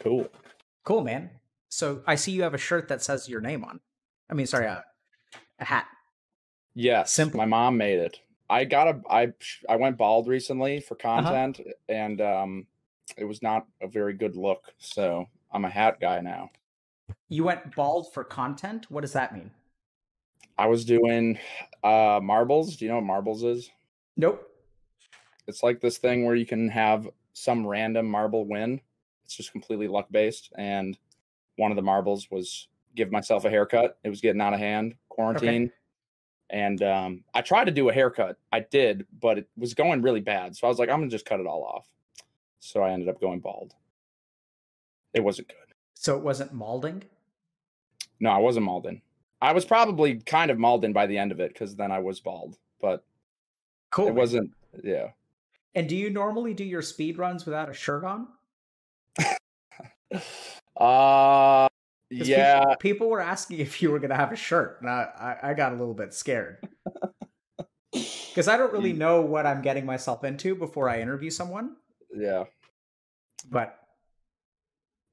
Cool. Cool, man. So I see you have a shirt that says your name on. I mean, sorry, a, a hat. Yes, Simple. my mom made it. I got a I I went bald recently for Uh-huh. content and um it was not a very good look. So I'm a hat guy now. You went bald for content. What does that mean? I was doing uh marbles. Do you know what marbles is? Nope. It's like this thing where you can have some random marble win. It's just completely luck based. And one of the marbles was give myself a haircut. It was getting out of hand, quarantine. And um, I tried to do a haircut. I did, but it was going really bad. So I was like, I'm gonna just cut it all off. So I ended up going bald. It wasn't good. So it wasn't malding. No, I wasn't malding. I was probably kind of malding by the end of it because then I was bald, but Cool. it wasn't. Yeah. And do you normally do your speed runs without a shirt on? Uh yeah. People, people were asking if you were going to have a shirt, and I, I, I got a little bit scared because I don't really know what I'm getting myself into before I interview someone. Yeah. But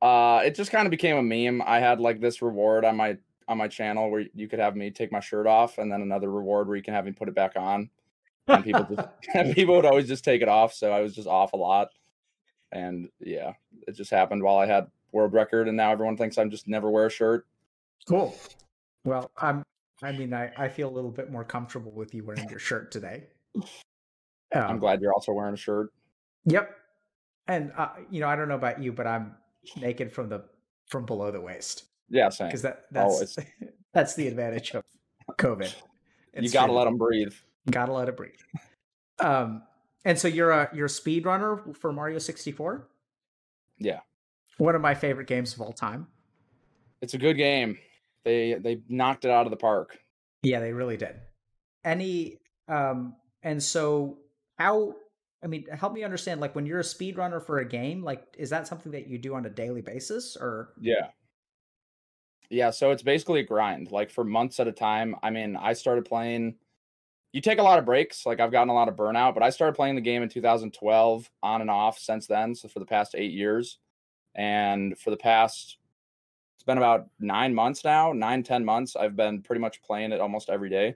Uh it just kind of became a meme. I had like this reward on my on my channel where you could have me take my shirt off and then another reward where you can have me put it back on. And people just and people would always just take it off, so I was just off a lot. And yeah, it just happened while I had world record and now everyone thinks I'm just never wear a shirt. cool. Well, I'm. I mean, I, I feel a little bit more comfortable with you wearing your shirt today. I'm Um, glad you're also wearing a shirt. Yep. And uh, you know, I don't know about you, but I'm naked from the from below the waist Yeah, same. because that that's Always. that's the advantage of COVID. You It's gotta freedom. let them breathe. Gotta let it breathe. Um, and so you're a you're a speed runner for Mario 64. Yeah. One of my favorite games of all time. It's a good game. They they knocked it out of the park. Yeah, they really did. Any um, and so how? I mean, help me understand. Like when you're a speed runner for a game, like is that something that you do on a daily basis, or Yeah. Yeah, so it's basically a grind, like for months at a time. I mean, I started playing you take a lot of breaks, like I've gotten a lot of burnout, but I started playing the game in 2012 on and off since then, so for the past 8 years. And for the past it's been about 9 months now, nine ten months I've been pretty much playing it almost every day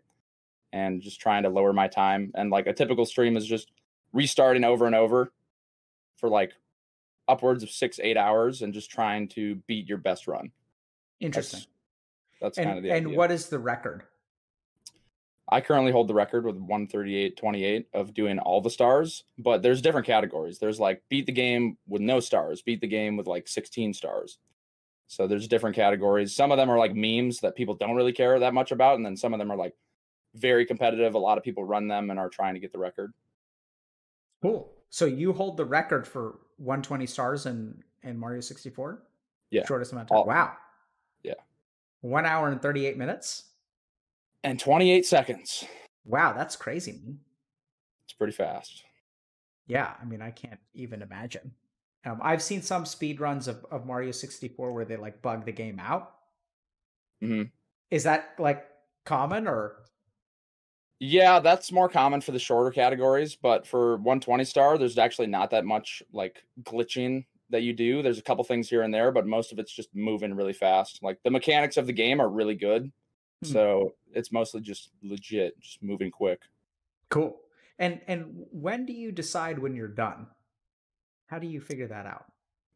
and just trying to lower my time and like a typical stream is just restarting over and over for like upwards of 6 8 hours and just trying to beat your best run. interesting? That's and kind of the and idea. what is the record? I currently hold the record with 138.28 of doing all the stars, but there's different categories. There's like beat the game with no stars, beat the game with like 16 stars. So there's different categories. Some of them are like memes that people don't really care that much about, and then some of them are like very competitive. A lot of people run them and are trying to get the record. Cool. So you hold the record for 120 stars in in Mario 64. Yeah. Shortest amount of time. All- wow. Yeah. One hour and 38 minutes. And 28 seconds. Wow, that's crazy. man. It's pretty fast. Yeah, I mean, I can't even imagine. Um, I've seen some speed runs of, of Mario 64 where they like bug the game out. hmm Is that like common or? Yeah, that's more common for the shorter categories, but for 120 star, there's actually not that much like glitching that you do. There's a couple things here and there, but most of it's just moving really fast. Like the mechanics of the game are really good. Hmm. So it's mostly just legit, just moving quick. Cool. And and when do you decide when you're done? How do you figure that out?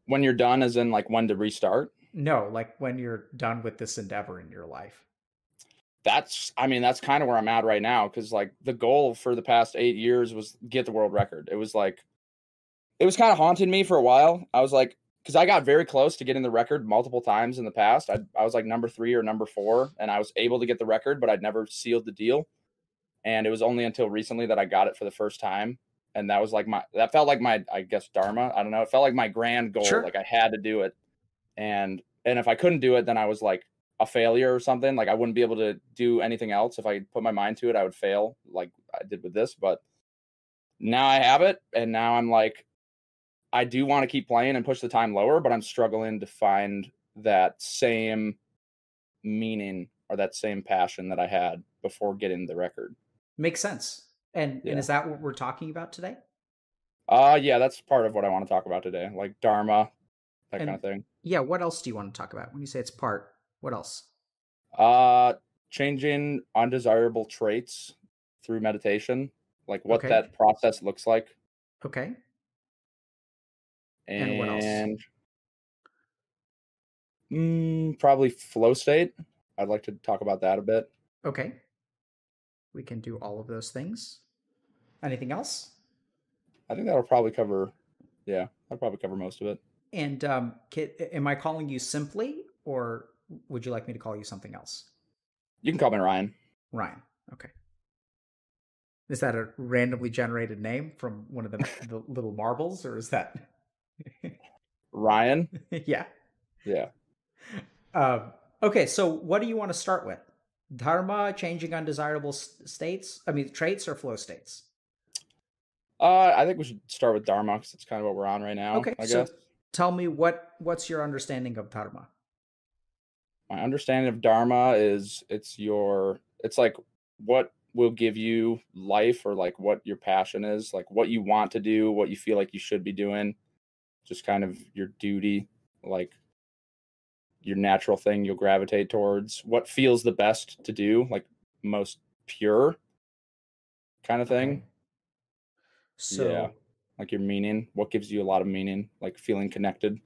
When you're done, as in like when to restart, No, like when you're done with this endeavor in your life. that's I mean, that's kind of where I'm at right now. Cause like the goal for the past eight years was get the world record. It was like it was kind of haunting me for a while. I was like, because I got very close to getting the record multiple times in the past. I, I was like number three or number four, and I was able to get the record, but I'd never sealed the deal. And it was only until recently that I got it for the first time. And that was like my, that felt like my, I guess, Dharma. I don't know. It felt like my grand goal. Sure. Like I had to do it. And, and if I couldn't do it, then I was like a failure or something. Like I wouldn't be able to do anything else. If I put my mind to it, I would fail like I did with this. But now I have it. And now I'm like, I do want to keep playing and push the time lower, but I'm struggling to find that same meaning or that same passion that I had before getting the record. Makes sense. And Yeah. and is that what we're talking about today? Uh yeah, that's part of what I want to talk about today. Like Dharma, that And- kind of thing. Yeah, what else do you want to talk about when you say it's part? What else? Uh, changing undesirable traits through meditation, like what Okay. that process looks like, Okay. And, And what else? Mm, probably flow state. I'd like to talk about that a bit. Okay. We can do all of those things. Anything else? I think that'll probably cover. Yeah, I'll probably cover most of it. And um, Kit, am I calling you simply, or would you like me to call you something else? You can call me Ryan. Ryan. Okay. Is that a randomly generated name from one of the, the little marbles, or is that? Ryan. yeah. Yeah. Um, okay, so what do you want to start with? Dharma, changing undesirable states. I mean, traits or flow states. Uh, I think we should start with Dharma because it's kind of what we're on right now. Okay, I so guess tell me what what's your understanding of dharma? my understanding of Dharma is it's your. It's like what will give you life or like what your passion is, like what you want to do, what you feel like you should be doing, just kind of your duty, like your natural thing you'll gravitate towards, what feels the best to do, like most pure kind of thing. So Yeah. like your meaning what gives you a lot of meaning like feeling connected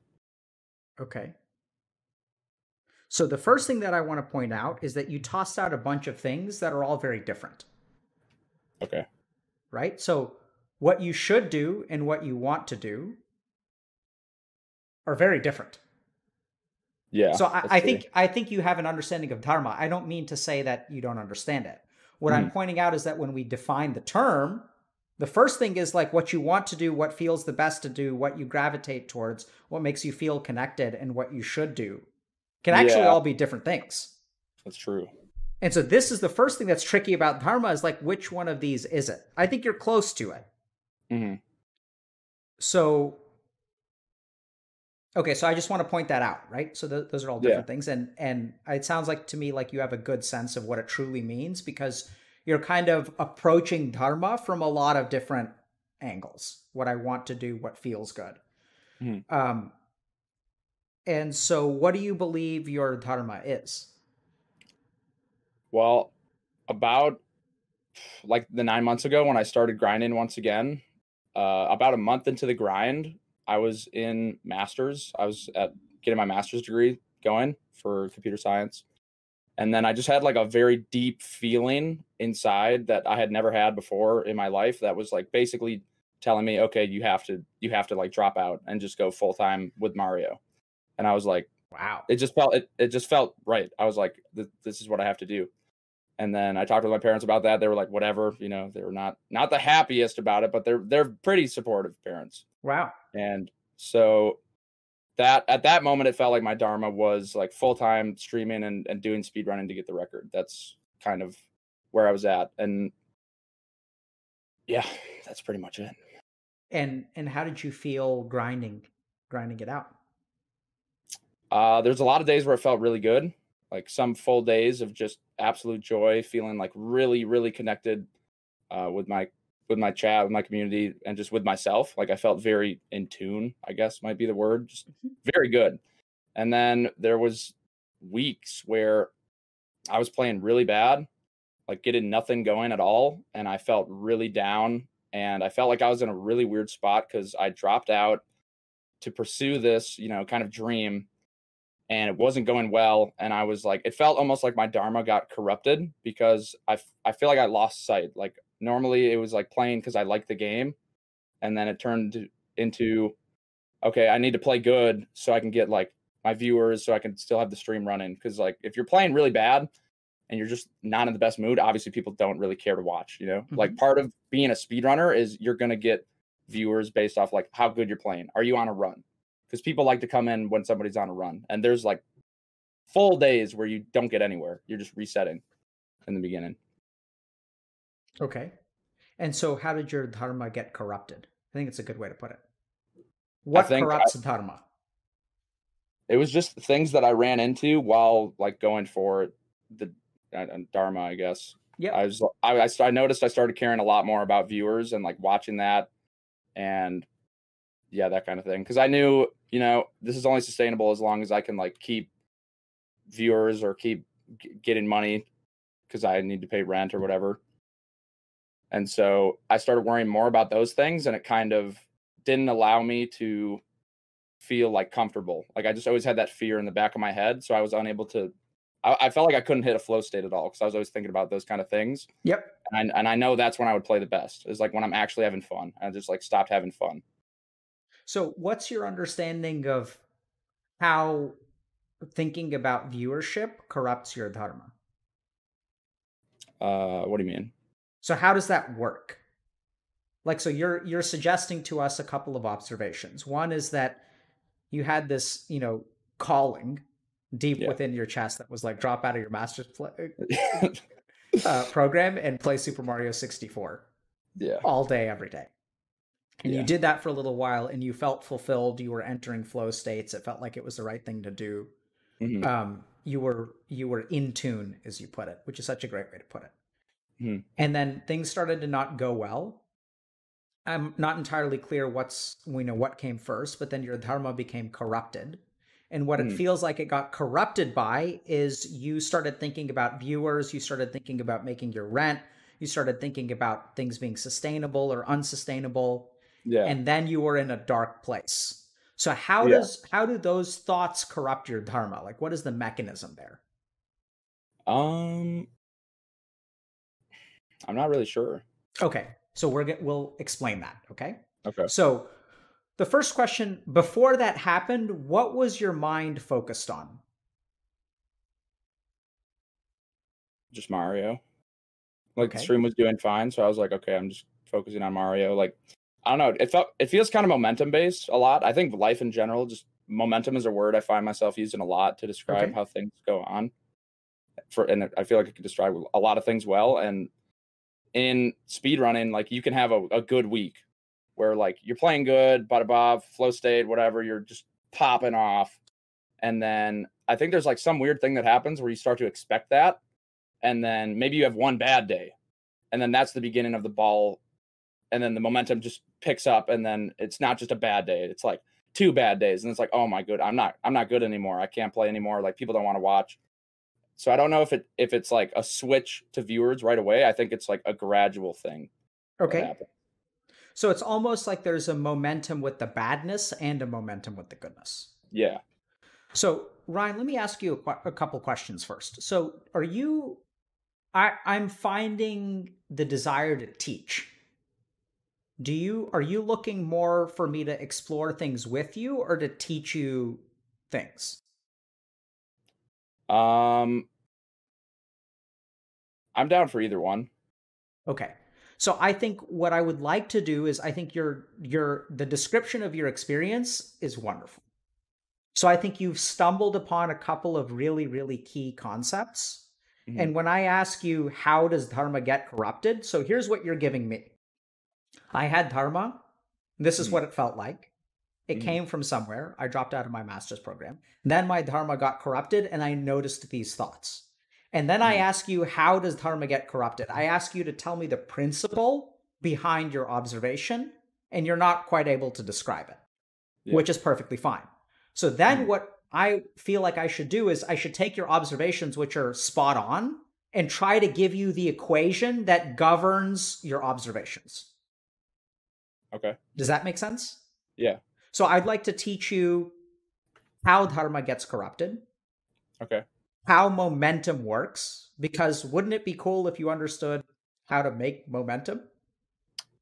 Okay. So the first thing that I want to point out is that you tossed out a bunch of things that are all very different, okay right? So what you should do and what you want to do are very different. yeah so I, I think I think you have an understanding of dharma. I don't mean to say that you don't understand it. What I'm pointing out is that when we define the term, the first thing is like what you want to do, what feels the best to do, what you gravitate towards, what makes you feel connected, and what you should do can actually Yeah. all be different things. that's true And so this is the first thing that's tricky about dharma is like which one of these is it? I think you're close to it. hmm So okay, so I just want to point that out, right? So th- those are all different things, and and it sounds like to me like you have a good sense of what it truly means because you're kind of approaching dharma from a lot of different angles. What I want to do, what feels good. Mhm. Um, and so, what do you believe your dharma is? well about like the nine months ago when i started grinding once again uh about a month into the grind i was in masters. I was at getting my master's degree going for computer science. And then i just had like a very deep feeling inside that i had never had before in my life that was like basically telling me okay you have to you have to like drop out and just go full time with mario. And i was like Wow. it just felt it, it just felt right. I was like this is what i have to do and then i talked with my parents about that. They were like whatever you know they were not not the happiest about it but they're they're pretty supportive parents. Wow. and so that at that moment it felt like my dharma was like full-time streaming and, and doing speed running to get the record. That's kind of where i was at. And yeah that's pretty much it. And and how did you feel grinding grinding it out? Uh, there's a lot of days where it felt really good, like some full days of just absolute joy, feeling like really, really connected uh, with my with my chat, with my community, and just with myself. Like I felt very in tune. I guess might be the word. Just very good. And then there was weeks where I was playing really bad, like getting nothing going at all, and I felt really down. And I felt like I was in a really weird spot because I dropped out to pursue this, you know, kind of dream and it wasn't going well and i was like it felt almost like my dharma got corrupted because i, f- I feel like i lost sight. Like normally it was like playing because i liked the game and then it turned into okay i need to play good so i can get like my viewers so i can still have the stream running. Because like if you're playing really bad and you're just not in the best mood obviously people don't really care to watch you know? Like mm-hmm. part of being a speedrunner is you're going to get viewers based off like how good you're playing. Are you on a run because people like to come in when somebody's on a run and there's like full days where you don't get anywhere you're just resetting in the beginning Okay. And so how did your dharma get corrupted? I think it's a good way to put it. What think I- corrupts dharma? it was just things that i ran into while like going for the uh, uh, dharma i guess Yeah. i was I, I I noticed i started caring a lot more about viewers and like watching that and yeah, that kind of thing. Because I knew, you know, this is only sustainable as long as I can like keep viewers or keep g- getting money because I need to pay rent or whatever. And so I started worrying more about those things, and it kind of didn't allow me to feel like comfortable. Like I just always had that fear in the back of my head, so I was unable to. I, I felt like I couldn't hit a flow state at all because I was always thinking about those kind of things. Yep. And I, and I know that's when I would play the best is like when I'm actually having fun. I just like stopped having fun. So, what's your understanding of how thinking about viewership corrupts your dharma? Uh, what do you mean? So, how does that work? Like, so you're you're suggesting to us a couple of observations. One is that you had this, you know, calling deep Yeah. within your chest that was like drop out of your master's uh, program and play Super Mario 64 yeah. all day, every day. And you did that for a little while and you felt fulfilled. You were entering flow states. It felt like it was the right thing to do. Mhm. Um, you were you were in tune, as you put it, which is such a great way to put it. Mhm. And then things started to not go well. I'm not entirely clear what's we know what came first, but then your dharma became corrupted. And what it Hmm. feels like it got corrupted by is you started thinking about viewers, you started thinking about making your rent, you started thinking about things being sustainable or unsustainable, Yeah. and then you were in a dark place. So how Yeah. does how do those thoughts corrupt your dharma? Like what is the mechanism there? um, I'm not really sure. Okay. So we're get, we'll explain that, okay? Okay. So the first question before that happened, what was your mind focused on? Just Mario. Like Okay. the stream was doing fine, so I was like, okay, I'm just focusing on Mario. Like, I don't know. It felt it feels kind of momentum based a lot. I think life in general, just momentum is a word I find myself using a lot to describe Okay. how things go on. For and I feel like I can describe a lot of things well. And in speedrunning, like you can have a, a good week where like you're playing good, bada bob, flow state, whatever, you're just popping off. And then I think there's like some weird thing that happens where you start to expect that. And then maybe you have one bad day. And then that's the beginning of the ball. And then the momentum just picks up. And then it's not just a bad day. It's like two bad days. And it's like, oh my good, I'm not I'm not good anymore. I can't play anymore. Like people don't want to watch. So I don't know if it if it's like a switch to viewers right away. I think it's like a gradual thing. Okay. So it's almost like there's a momentum with the badness and a momentum with the goodness. Yeah. So, Ryan, let me ask you a, a couple questions first. So, are you I I'm finding the desire to teach. Do you are you looking more for me to explore things with you or to teach you things? Um I'm down for either one. Okay. So I think what I would like to do is I think your your the description of your experience is wonderful. So I think you've stumbled upon a couple of really really key concepts. Mhm. And when I ask you how does dharma get corrupted? So here's what you're giving me. I had dharma. This is Mhm. what it felt like. It Mhm. came from somewhere. I dropped out of my master's program. Then my dharma got corrupted and I noticed these thoughts. And then I Mhm. ask you, how does dharma get corrupted? I ask you to tell me the principle behind your observation, and you're not quite able to describe it, Yeah. which is perfectly fine. So then Mhm. what I feel like I should do is I should take your observations, which are spot on, and try to give you the equation that governs your observations. Okay. Does that make sense? Yeah. So I'd like to teach you how dharma gets corrupted, Okay. how momentum works, because wouldn't it be cool if you understood how to make momentum?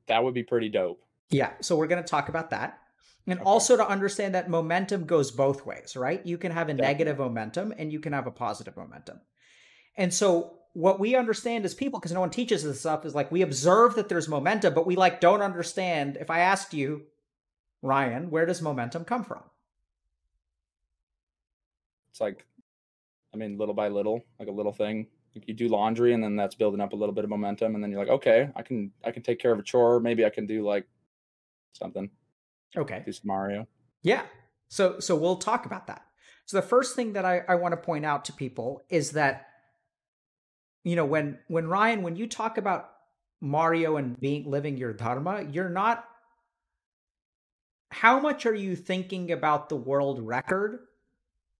That would be pretty dope. Yeah, so we're going to talk about that. And Okay. also to understand that momentum goes both ways, right? You can have a Definitely. negative momentum and you can have a positive momentum. And so what we understand as people, because no one teaches this stuff, is like we observe that there's momentum, but we like don't understand. If I asked you, Ryan, where does momentum come from? It's like I mean little by little, like a little thing. Like you do laundry and then that's building up a little bit of momentum and then you're like, okay, I can I can take care of a chore. Maybe I can do like something. Okay. Do some Mario. Yeah. So so we'll talk about that. So the first thing that I, I want to point out to people is that you know when when Ryan when you talk about Mario and being living your dharma, you're not how much are you thinking about the world record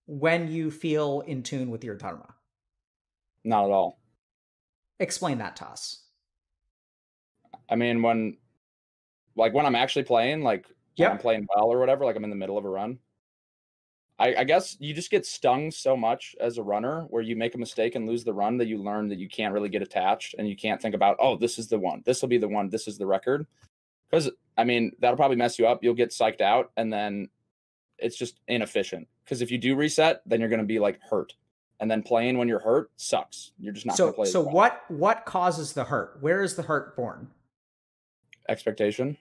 when you feel in tune with your dharma? Not at all. Explain that to us. I mean, when like when I'm actually playing, like yeah. I'm playing well or whatever, like I'm in the middle of a run. I, I guess you just get stung so much as a runner where you make a mistake and lose the run that you learn that you can't really get attached and you can't think about, oh, this is the one, this will be the one, this is the record. Because I mean, that'll probably mess you up. You'll get psyched out and then it's just inefficient. Because if you do reset, then you're going to be like hurt. And then playing when you're hurt sucks. You're just not so, going to play. So what what causes the hurt? Where is the hurt born? Expectation.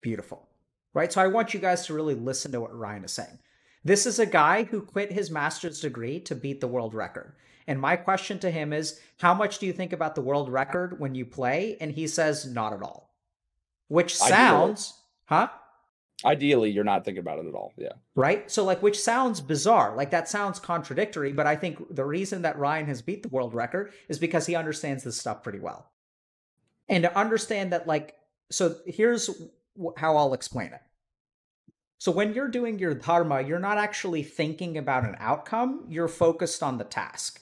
Beautiful. Right. So I want you guys to really listen to what Ryan is saying. This is a guy who quit his master's degree to beat the world record. And my question to him is, how much do you think about the world record when you play? And he says, not at all. Which sounds, Ideally. huh? Ideally, you're not thinking about it at all. Yeah. Right. So, like, which sounds bizarre. Like, that sounds contradictory. But I think the reason that Ryan has beat the world record is because he understands this stuff pretty well. And to understand that, like, so here's how I'll explain it. So when you're doing your dharma, you're not actually thinking about an outcome, you're focused on the task.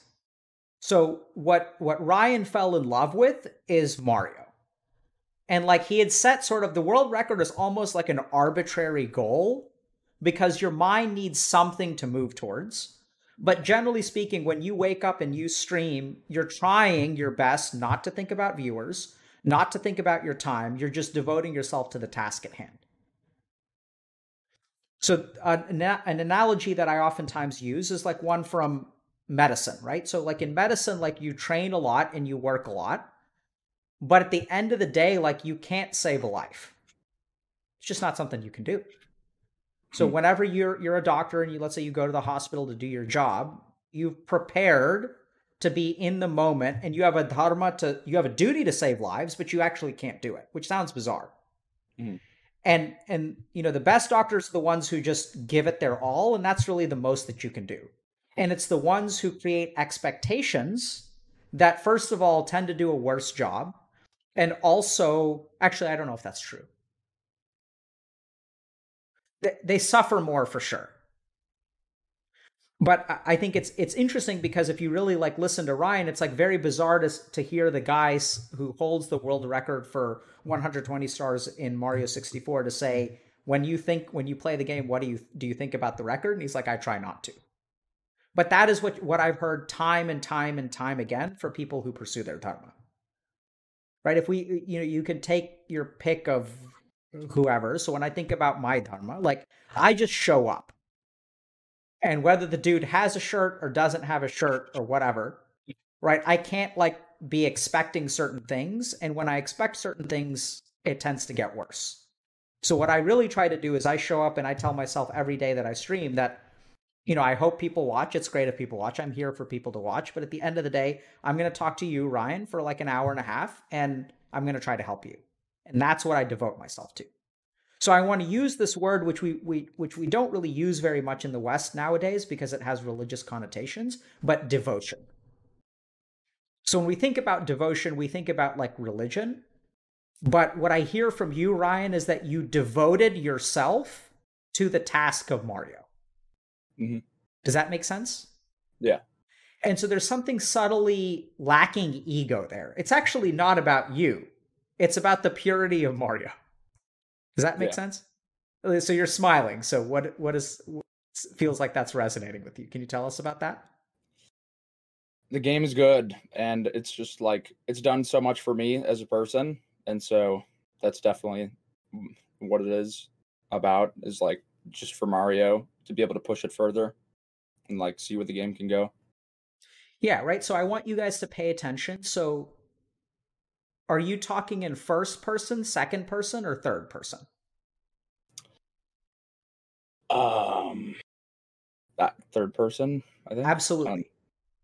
So what what Ryan fell in love with is Mario. And like he had set sort of the world record is almost like an arbitrary goal because your mind needs something to move towards. But generally speaking, when you wake up and you stream, you're trying your best not to think about viewers, not to think about your time. You're just devoting yourself to the task at hand. So, uh, an analogy that I oftentimes use is like one from medicine, right? So, like in medicine, like you train a lot and you work a lot, but at the end of the day, like you can't save a life. It's just not something you can do. So, hmm. whenever you're you're a doctor and you let's say you go to the hospital to do your job, you've prepared to be in the moment and you have a dharma to you have a duty to save lives, but you actually can't do it, which sounds bizarre. Mm and and you know the best doctors are the ones who just give it their all and that's really the most that you can do. And it's the ones who create expectations that first of all tend to do a worse job and also actually i don't know if that's true. They, they suffer more for sure but I think it's it's interesting because if you really like listen to Ryan, it's like very bizarre to to hear the guys who holds the world record for 120 stars in Mario 64 to say when you think when you play the game, what do you do you think about the record? And he's like, I try not to. But that is what what I've heard time and time and time again for people who pursue their dharma. Right? If we you know you can take your pick of whoever. So when I think about my dharma, like I just show up and whether the dude has a shirt or doesn't have a shirt or whatever, right? I can't like be expecting certain things. And when I expect certain things, it tends to get worse. So what I really try to do is I show up and I tell myself every day that I stream that, you know, I hope people watch. It's great if people watch. I'm here for people to watch. But at the end of the day, I'm going to talk to you, Ryan, for like an hour and a half, and I'm going to try to help you. And that's what I devote myself to. So I want to use this word, which we, we which we don't really use very much in the West nowadays because it has religious connotations, but devotion. So when we think about devotion, we think about like religion. But what I hear from you, Ryan, is that you devoted yourself to the task of Mario. Mm-hmm. Does that make sense? Yeah. And so there's something subtly lacking ego there. It's actually not about you. It's about the purity of Mario. Does that make yeah. sense? So you're smiling. So what what is what feels like that's resonating with you? Can you tell us about that? The game is good and it's just like it's done so much for me as a person and so that's definitely what it is about is like just for Mario to be able to push it further and like see where the game can go. Yeah, right. So I want you guys to pay attention. So are you talking in first person, second person, or third person? Um, that third person, I think. Absolutely. Um,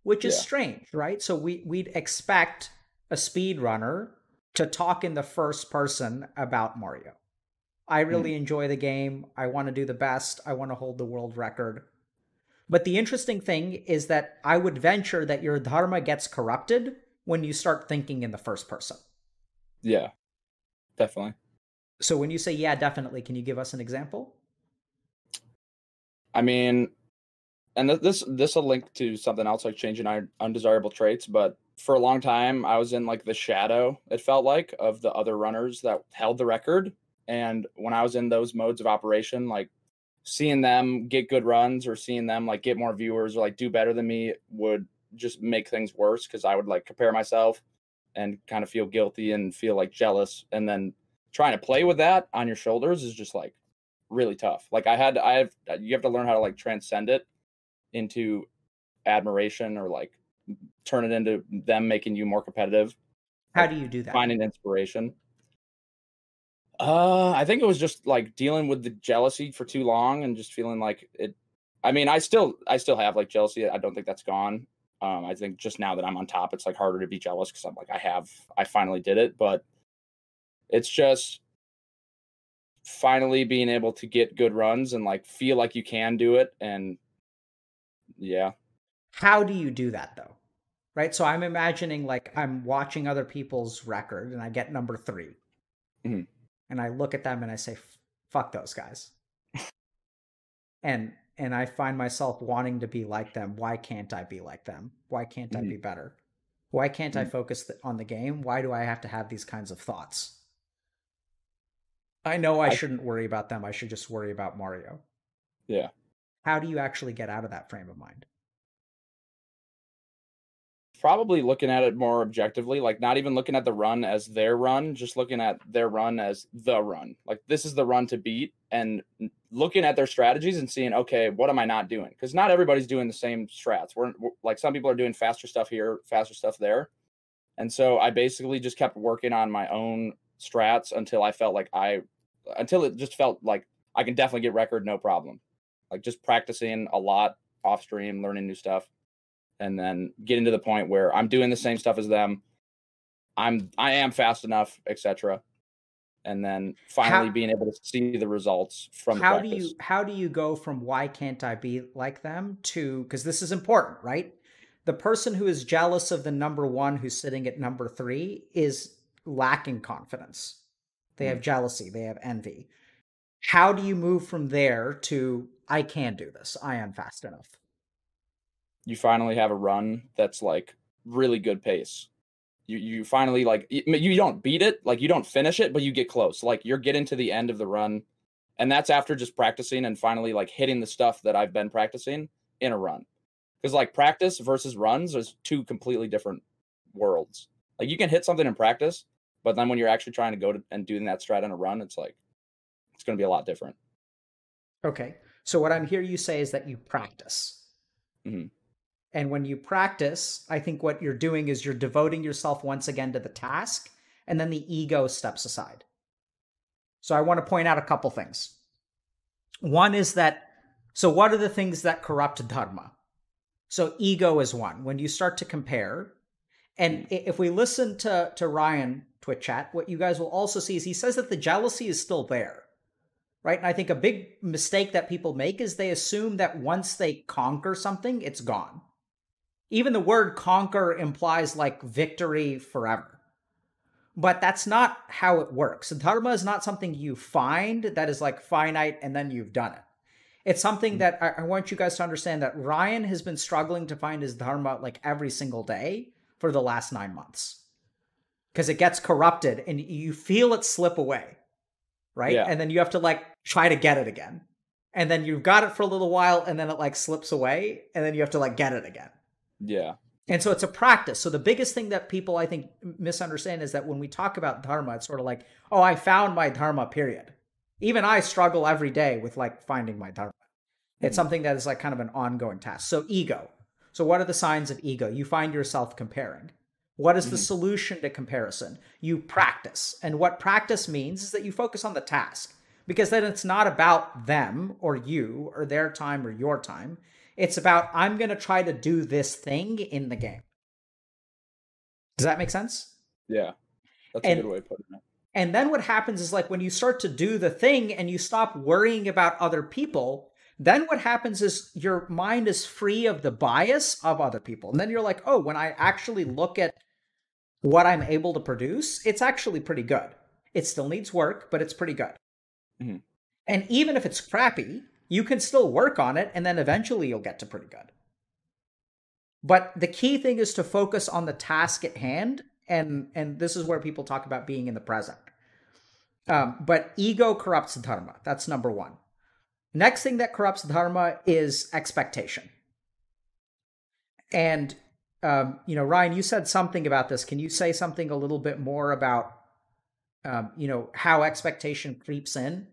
Which is yeah. strange, right? So we we'd expect a speed runner to talk in the first person about Mario. I really mm. enjoy the game. I want to do the best. I want to hold the world record. But the interesting thing is that I would venture that your dharma gets corrupted when you start thinking in the first person. Yeah, definitely. So when you say yeah, definitely, can you give us an example? I mean, and this this will link to something else like changing our undesirable traits, but for a long time I was in like the shadow, it felt like, of the other runners that held the record. And when I was in those modes of operation, like seeing them get good runs or seeing them like get more viewers or like do better than me would just make things worse because I would like compare myself and kind of feel guilty and feel like jealous. And then trying to play with that on your shoulders is just like really tough. Like I had, I have, you have to learn how to like transcend it into admiration or like turn it into them making you more competitive. How do you do that? Finding inspiration. Uh, I think it was just like dealing with the jealousy for too long and just feeling like it. I mean, I still, I still have like jealousy. I don't think that's gone. Um, I think just now that I'm on top, it's like harder to be jealous because I'm like, I have, I finally did it. But it's just finally being able to get good runs and like feel like you can do it. And yeah. How do you do that though? Right. So I'm imagining like I'm watching other people's record and I get number 3 mm-hmm. And I look at them and I say, fuck those guys. and and I find myself wanting to be like them. Why can't I be like them? Why can't mm-hmm. I be better? Why can't mm-hmm. I focus on the game? Why do I have to have these kinds of thoughts? I know I, I shouldn't worry about them. I should just worry about Mario. Yeah. How do you actually get out of that frame of mind? Probably looking at it more objectively, like not even looking at the run as their run, just looking at their run as the run. Like this is the run to beat and looking at their strategies and seeing, okay, what am I not doing? Because not everybody's doing the same strats. We're, we're, like some people are doing faster stuff here, faster stuff there. And so I basically just kept working on my own strats until I felt like I until it just felt like I can definitely get record no problem. Like just practicing a lot off stream, learning new stuff and then getting to the point where I'm doing the same stuff as them. I'm I am fast enough, etc. And then finally how, being able to see the results from how do you how do you go from why can't I be like them to because this is important, right? The person who is jealous of the number one who's sitting at number three is lacking confidence. They have mm. jealousy, they have envy. How do you move from there to I can do this? I am fast enough you finally have a run that's like really good pace. You you finally like you don't beat it, like you don't finish it, but you get close. Like you're getting to the end of the run, and that's after just practicing and finally like hitting the stuff that I've been practicing in a run. Because like practice versus runs is two completely different worlds. Like you can hit something in practice, but then when you're actually trying to go to, and doing that strat in a run, it's like it's going to be a lot different. Okay, so what I'm hearing you say is that you practice. Mm-hmm. And when you practice, I think what you're doing is you're devoting yourself once again to the task, and then the ego steps aside. So I want to point out a couple things. One is that, so what are the things that corrupt Dharma? So ego is one. When you start to compare, and if we listen to, to Ryan Twitch chat, what you guys will also see is he says that the jealousy is still there. Right. And I think a big mistake that people make is they assume that once they conquer something, it's gone even the word conquer implies like victory forever. But that's not how it works. Dharma is not something you find that is like finite and then you've done it. It's something hmm. that I, I want you guys to understand that Ryan has been struggling to find his Dharma like every single day for the last nine months. Because it gets corrupted and you feel it slip away. Right. Yeah. And then you have to like try to get it again. And then you've got it for a little while and then it like slips away and then you have to like get it again. Yeah. And so it's a practice. So the biggest thing that people I think misunderstand is that when we talk about dharma, it's sort of like, oh, I found my dharma, period. Even I struggle every day with like finding my dharma. It's hmm. something that is like kind of an ongoing task. So ego. So what are the signs of ego? You find yourself comparing. What is the mm-hmm. solution to comparison? You practice. And what practice means is that you focus on the task because then it's not about them or you or their time or your time. It's about I'm going to try to do this thing in the game. Does that make sense? Yeah. That's and, a good way of putting it. And then what happens is like when you start to do the thing and you stop worrying about other people, then what happens is your mind is free of the bias of other people. And then you're like, oh, when I actually look at what I'm able to produce, it's actually pretty good. It still needs work, but it's pretty good. Mm-hmm. And even if it's crappy, You can still work on it, and then eventually you'll get to pretty good. But the key thing is to focus on the task at hand, and and this is where people talk about being in the present. Um, but ego corrupts dharma. That's number one. Next thing that corrupts dharma is expectation. And um, you know, Ryan, you said something about this. Can you say something a little bit more about, um, you know, how expectation creeps in?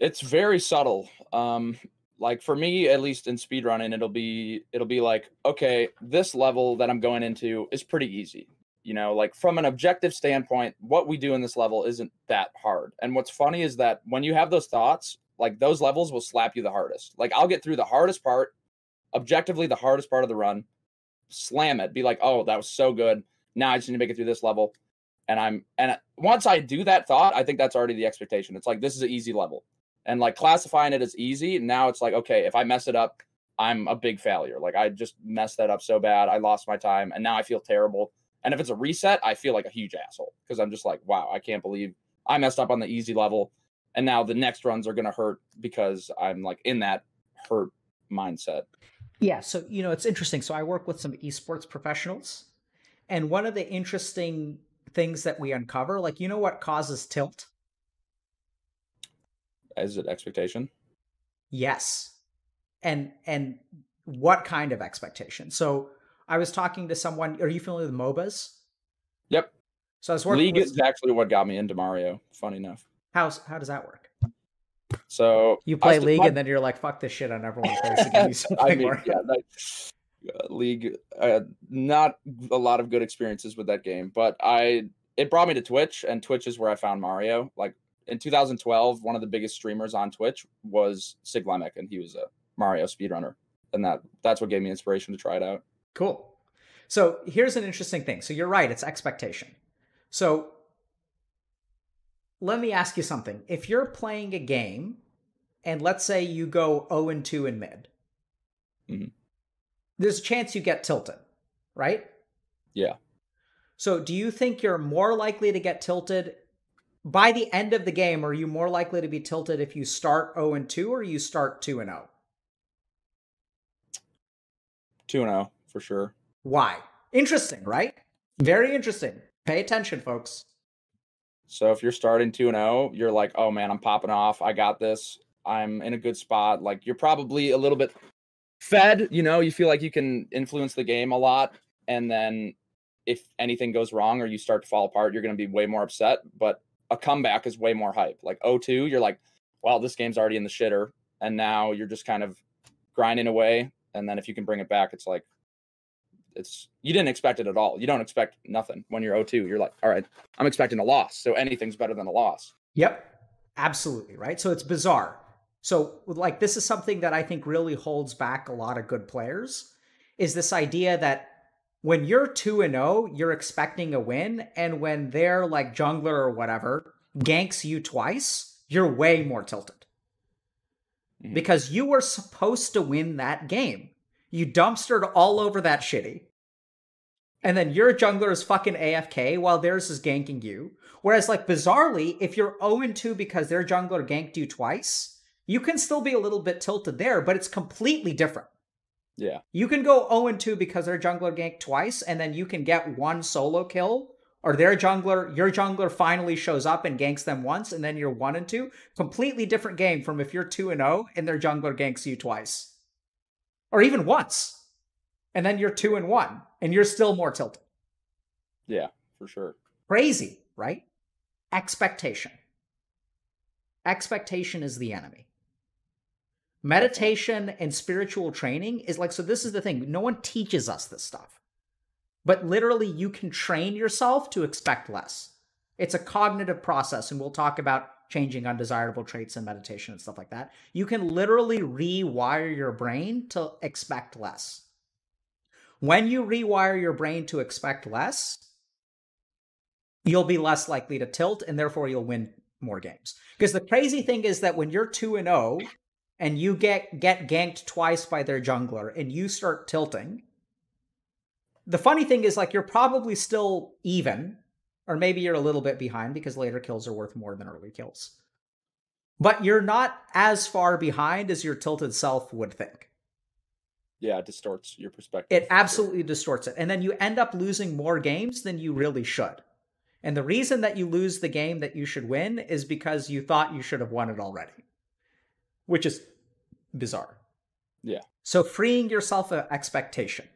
It's very subtle. Um, like for me, at least in speedrunning, it'll be it'll be like, okay, this level that I'm going into is pretty easy. You know, like from an objective standpoint, what we do in this level isn't that hard. And what's funny is that when you have those thoughts, like those levels will slap you the hardest. Like I'll get through the hardest part objectively the hardest part of the run, slam it, be like, oh, that was so good. Now I just need to make it through this level. And I'm and once I do that thought, I think that's already the expectation. It's like this is an easy level. And like classifying it as easy, now it's like, okay, if I mess it up, I'm a big failure. Like I just messed that up so bad. I lost my time and now I feel terrible. And if it's a reset, I feel like a huge asshole because I'm just like, wow, I can't believe I messed up on the easy level. And now the next runs are going to hurt because I'm like in that hurt mindset. Yeah, so you know, it's interesting. So I work with some esports professionals, and one of the interesting things that we uncover, like you know what causes tilt? Is it expectation? Yes. And and what kind of expectation? So I was talking to someone, are you familiar with MOBAs? Yep. So I was working League with, is actually what got me into Mario, funny enough. How's how does that work? So you play League and then you're like, "Fuck this shit! I never want to play to give I mean, more." Yeah, that, uh, League, uh, not a lot of good experiences with that game, but I it brought me to Twitch, and Twitch is where I found Mario. Like in 2012, one of the biggest streamers on Twitch was Siglemic, and he was a Mario speedrunner, and that that's what gave me inspiration to try it out. Cool. So here's an interesting thing. So you're right; it's expectation. So let me ask you something. If you're playing a game and let's say you go 0 and 2 in mid, mm-hmm. there's a chance you get tilted, right? Yeah. So do you think you're more likely to get tilted by the end of the game? Are you more likely to be tilted if you start 0 and 2 or you start 2 and 0? 2 and 0 for sure. Why? Interesting, right? Very interesting. Pay attention, folks. So if you're starting 2 and 0, you're like, oh man, I'm popping off. I got this. I'm in a good spot. Like you're probably a little bit fed, you know, you feel like you can influence the game a lot. And then if anything goes wrong or you start to fall apart, you're going to be way more upset. But a comeback is way more hype. Like 0-2, you're like, well, this game's already in the shitter. And now you're just kind of grinding away. And then if you can bring it back, it's like, it's you didn't expect it at all. You don't expect nothing when you're 0-2. You're like, all right, I'm expecting a loss. So anything's better than a loss. Yep. Absolutely, right? So it's bizarre. So like this is something that I think really holds back a lot of good players is this idea that when you're 2 and 0, you're expecting a win and when they're like jungler or whatever ganks you twice, you're way more tilted. Mm-hmm. Because you were supposed to win that game. You dumpstered all over that shitty. And then your jungler is fucking AFK while theirs is ganking you. Whereas, like, bizarrely, if you're 0 2 because their jungler ganked you twice, you can still be a little bit tilted there, but it's completely different. Yeah. You can go 0 2 because their jungler ganked twice, and then you can get one solo kill, or their jungler, your jungler finally shows up and ganks them once, and then you're 1 and 2. Completely different game from if you're 2 and 0 and their jungler ganks you twice or even once, and then you're two and one, and you're still more tilted. Yeah, for sure. Crazy, right? Expectation. Expectation is the enemy. Meditation and spiritual training is like, so this is the thing. No one teaches us this stuff. But literally, you can train yourself to expect less. It's a cognitive process, and we'll talk about changing undesirable traits in meditation and stuff like that. You can literally rewire your brain to expect less. When you rewire your brain to expect less, you'll be less likely to tilt and therefore you'll win more games. Because the crazy thing is that when you're 2 and 0 and you get get ganked twice by their jungler and you start tilting, the funny thing is like you're probably still even or maybe you're a little bit behind because later kills are worth more than early kills. but you're not as far behind as your tilted self would think. Yeah, it distorts your perspective. It absolutely distorts it. And then you end up losing more games than you really should. And the reason that you lose the game that you should win is because you thought you should have won it already, which is bizarre. Yeah. So freeing yourself of expectation.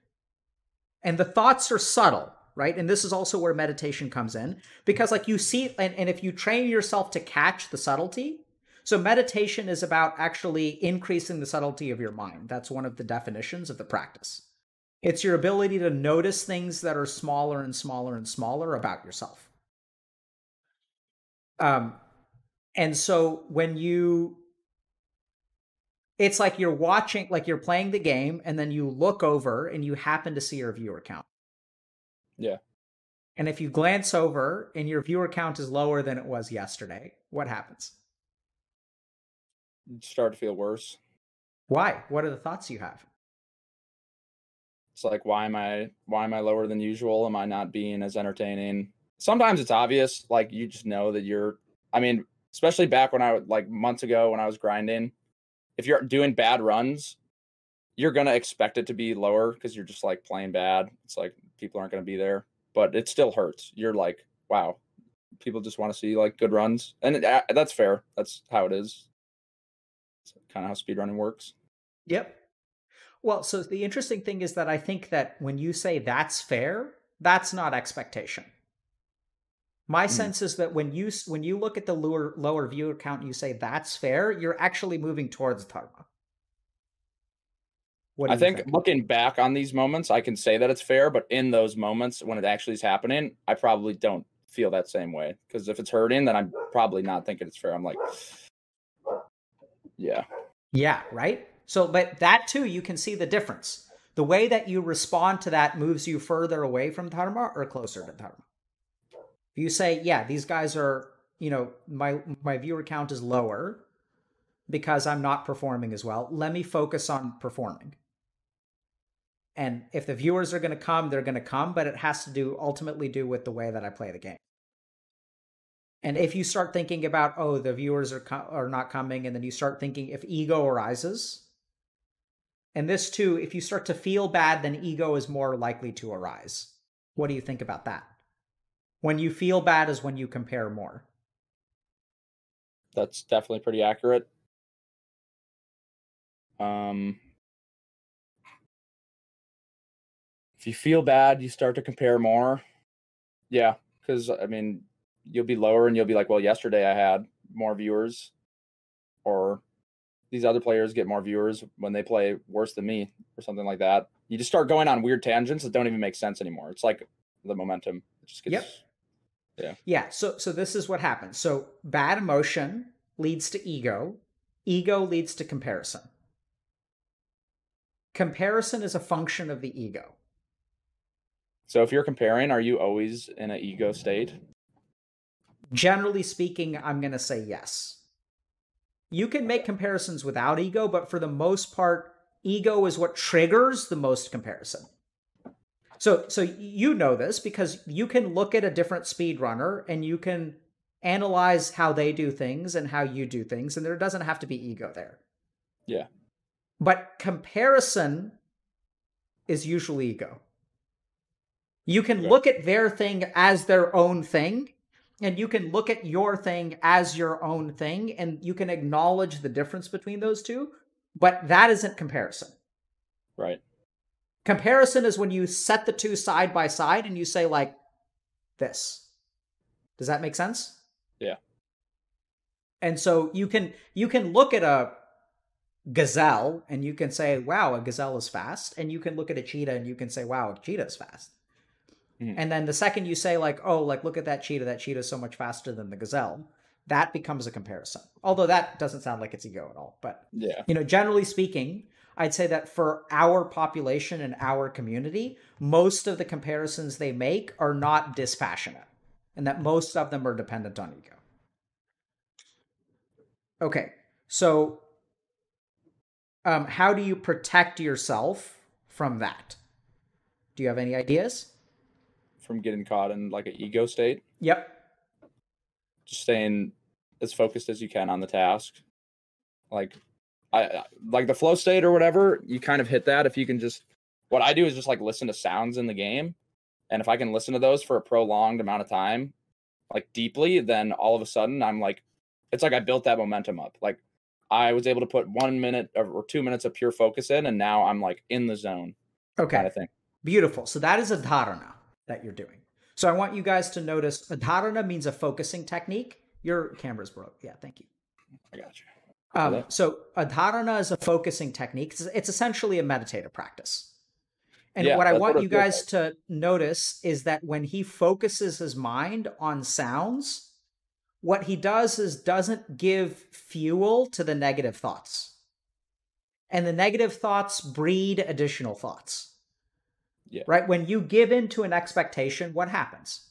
And the thoughts are subtle, right? And this is also where meditation comes in because, like, you see, and, and if you train yourself to catch the subtlety, so meditation is about actually increasing the subtlety of your mind. That's one of the definitions of the practice. It's your ability to notice things that are smaller and smaller and smaller about yourself. Um, and so when you, it's like you're watching, like you're playing the game, and then you look over and you happen to see your viewer count. Yeah. And if you glance over and your viewer count is lower than it was yesterday, what happens? You start to feel worse. Why? What are the thoughts you have? It's like why am I why am I lower than usual? Am I not being as entertaining? Sometimes it's obvious, like you just know that you're I mean, especially back when I was like months ago when I was grinding, if you're doing bad runs, you're gonna expect it to be lower because you're just like playing bad. It's like people aren't gonna be there, but it still hurts. You're like, wow, people just want to see like good runs, and it, uh, that's fair. That's how it is It's kind of how speedrunning works. Yep. Well, so the interesting thing is that I think that when you say that's fair, that's not expectation. My mm. sense is that when you when you look at the lower lower viewer count and you say that's fair, you're actually moving towards dharma. I think, think, looking back on these moments, I can say that it's fair, but in those moments when it actually is happening, I probably don't feel that same way. Because if it's hurting, then I'm probably not thinking it's fair. I'm like, yeah. Yeah, right? So, but that too, you can see the difference. The way that you respond to that moves you further away from Dharma or closer to Dharma. If you say, yeah, these guys are, you know, my my viewer count is lower because I'm not performing as well. Let me focus on performing. And if the viewers are going to come, they're going to come, but it has to do ultimately do with the way that I play the game. And if you start thinking about, oh, the viewers are co- are not coming, and then you start thinking if ego arises, and this too, if you start to feel bad, then ego is more likely to arise. What do you think about that? When you feel bad is when you compare more. That's definitely pretty accurate. Um, if you feel bad, you start to compare more. Yeah, because I mean, you'll be lower and you'll be like, well, yesterday I had more viewers, or these other players get more viewers when they play worse than me, or something like that. You just start going on weird tangents that don't even make sense anymore. It's like the momentum. It just gets. Yep. Yeah. Yeah. So so this is what happens. So bad emotion leads to ego. Ego leads to comparison. Comparison is a function of the ego. So if you're comparing, are you always in an ego state? Generally speaking, I'm going to say yes. You can make comparisons without ego, but for the most part, ego is what triggers the most comparison. So, so you know this because you can look at a different speedrunner and you can analyze how they do things and how you do things, and there doesn't have to be ego there. Yeah. But comparison is usually ego. You can yeah. look at their thing as their own thing, and you can look at your thing as your own thing and you can acknowledge the difference between those two but that isn't comparison right comparison is when you set the two side by side and you say like this does that make sense yeah and so you can you can look at a gazelle and you can say wow a gazelle is fast and you can look at a cheetah and you can say wow a cheetah is fast Mm. And then the second you say like, oh, like look at that cheetah, that cheetah is so much faster than the gazelle, that becomes a comparison. Although that doesn't sound like it's ego at all. But yeah, you know, generally speaking, I'd say that for our population and our community, most of the comparisons they make are not dispassionate, and that most of them are dependent on ego. Okay, so um, how do you protect yourself from that? Do you have any ideas? from getting caught in like an ego state. Yep. Just staying as focused as you can on the task. Like I like the flow state or whatever, you kind of hit that if you can just what I do is just like listen to sounds in the game. And if I can listen to those for a prolonged amount of time, like deeply, then all of a sudden I'm like it's like I built that momentum up. Like I was able to put one minute or two minutes of pure focus in, and now I'm like in the zone. Okay. Kind of thing. Beautiful. So that is a dharana that you're doing. So I want you guys to notice a dharana means a focusing technique. Your camera's broke. Yeah, thank you. I got you. Um, so a dharana is a focusing technique. It's, it's essentially a meditative practice. And Yeah, what I want what you guys to notice is that when he focuses his mind on sounds, what he does is doesn't give fuel to the negative thoughts. And the negative thoughts breed additional thoughts. Yeah. Right? When you give in to an expectation, what happens?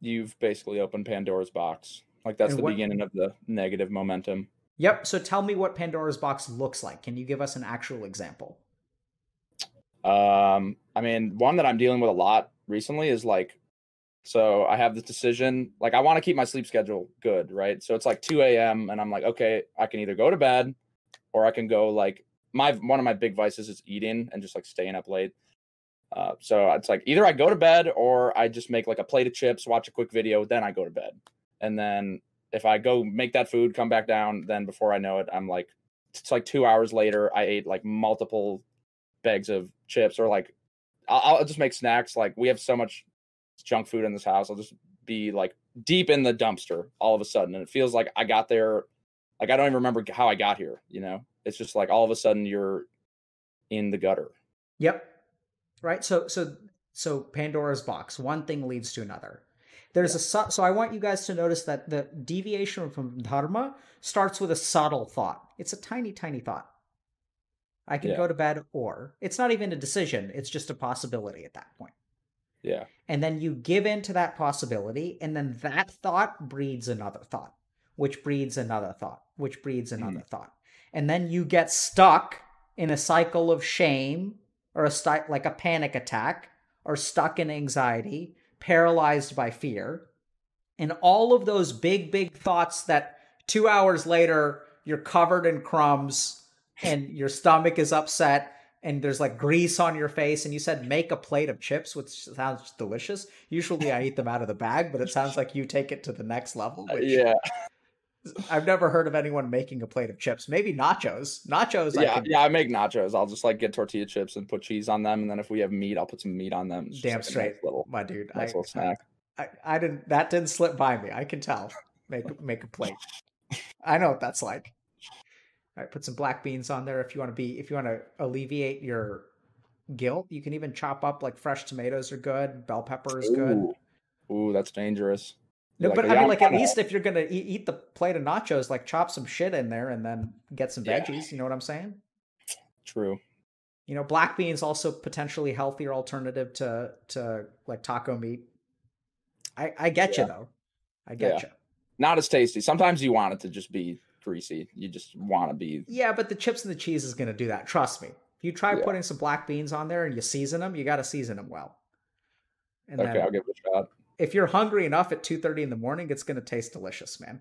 You've basically opened Pandora's box. Like that's And the what- beginning of the negative momentum. Yep. So tell me what Pandora's box looks like. Can you give us an actual example? Um, I mean, one that I'm dealing with a lot recently is like, so I have this decision. Like, I want to keep my sleep schedule good, right? So it's like 2 a.m. and I'm like, okay, I can either go to bed or I can go like my one of my big vices is eating and just like staying up late. Uh, so it's like either I go to bed or I just make like a plate of chips, watch a quick video, then I go to bed. And then if I go make that food, come back down, then before I know it, I'm like, it's like two hours later, I ate like multiple bags of chips or like I'll, I'll just make snacks. Like we have so much junk food in this house, I'll just be like deep in the dumpster all of a sudden, and it feels like I got there. Like I don't even remember how I got here. You know, it's just like all of a sudden you're in the gutter. Yep. Right. So so so Pandora's box. One thing leads to another. There's a su- so I want you guys to notice that the deviation from dharma starts with a subtle thought. It's a tiny tiny thought. I can Yeah. go to bed or it's not even a decision, it's just a possibility at that point. Yeah, And then you give in to that possibility and then that thought breeds another thought, which breeds another thought, which breeds hmm. another thought. And then you get stuck in a cycle of shame or a sti- like a panic attack or stuck in anxiety, paralyzed by fear. And all of those big, big thoughts that two hours later you're covered in crumbs and your stomach is upset and there's like grease on your face and you said make a plate of chips which sounds delicious usually i eat them out of the bag but it sounds like you take it to the next level Uh, which yeah, i've never heard of anyone making a plate of chips maybe nachos nachos I yeah, can, yeah. I make nachos. I'll just like get tortilla chips and put cheese on them, and then if we have meat, I'll put some meat on them. It's just, damn like, a straight nice little, my dude nice I, little snack. I, I didn't that didn't slip by me i can tell make make a plate i know what that's like all right put some black beans on there if you want to be if you want to alleviate your guilt you can even chop up like fresh tomatoes are good bell pepper is good Ooh. Ooh, that's dangerous. No, You're but I mean, like at least if you're gonna eat, eat the plate of nachos, like chop some shit in there and then get some Yeah. veggies. You know what I'm saying? True. You know, black beans also potentially healthier alternative to to like taco meat. I I get you though. I get Yeah. you. Not as tasty. Sometimes you want it to just be greasy. You just want to be. Yeah, but the chips and the cheese is gonna do that. Trust me. If you try Yeah. putting some black beans on there and you season them, you got to season them well. And Okay, then I'll give it a shot. If you're hungry enough at 2.30 in the morning it's going to taste delicious man.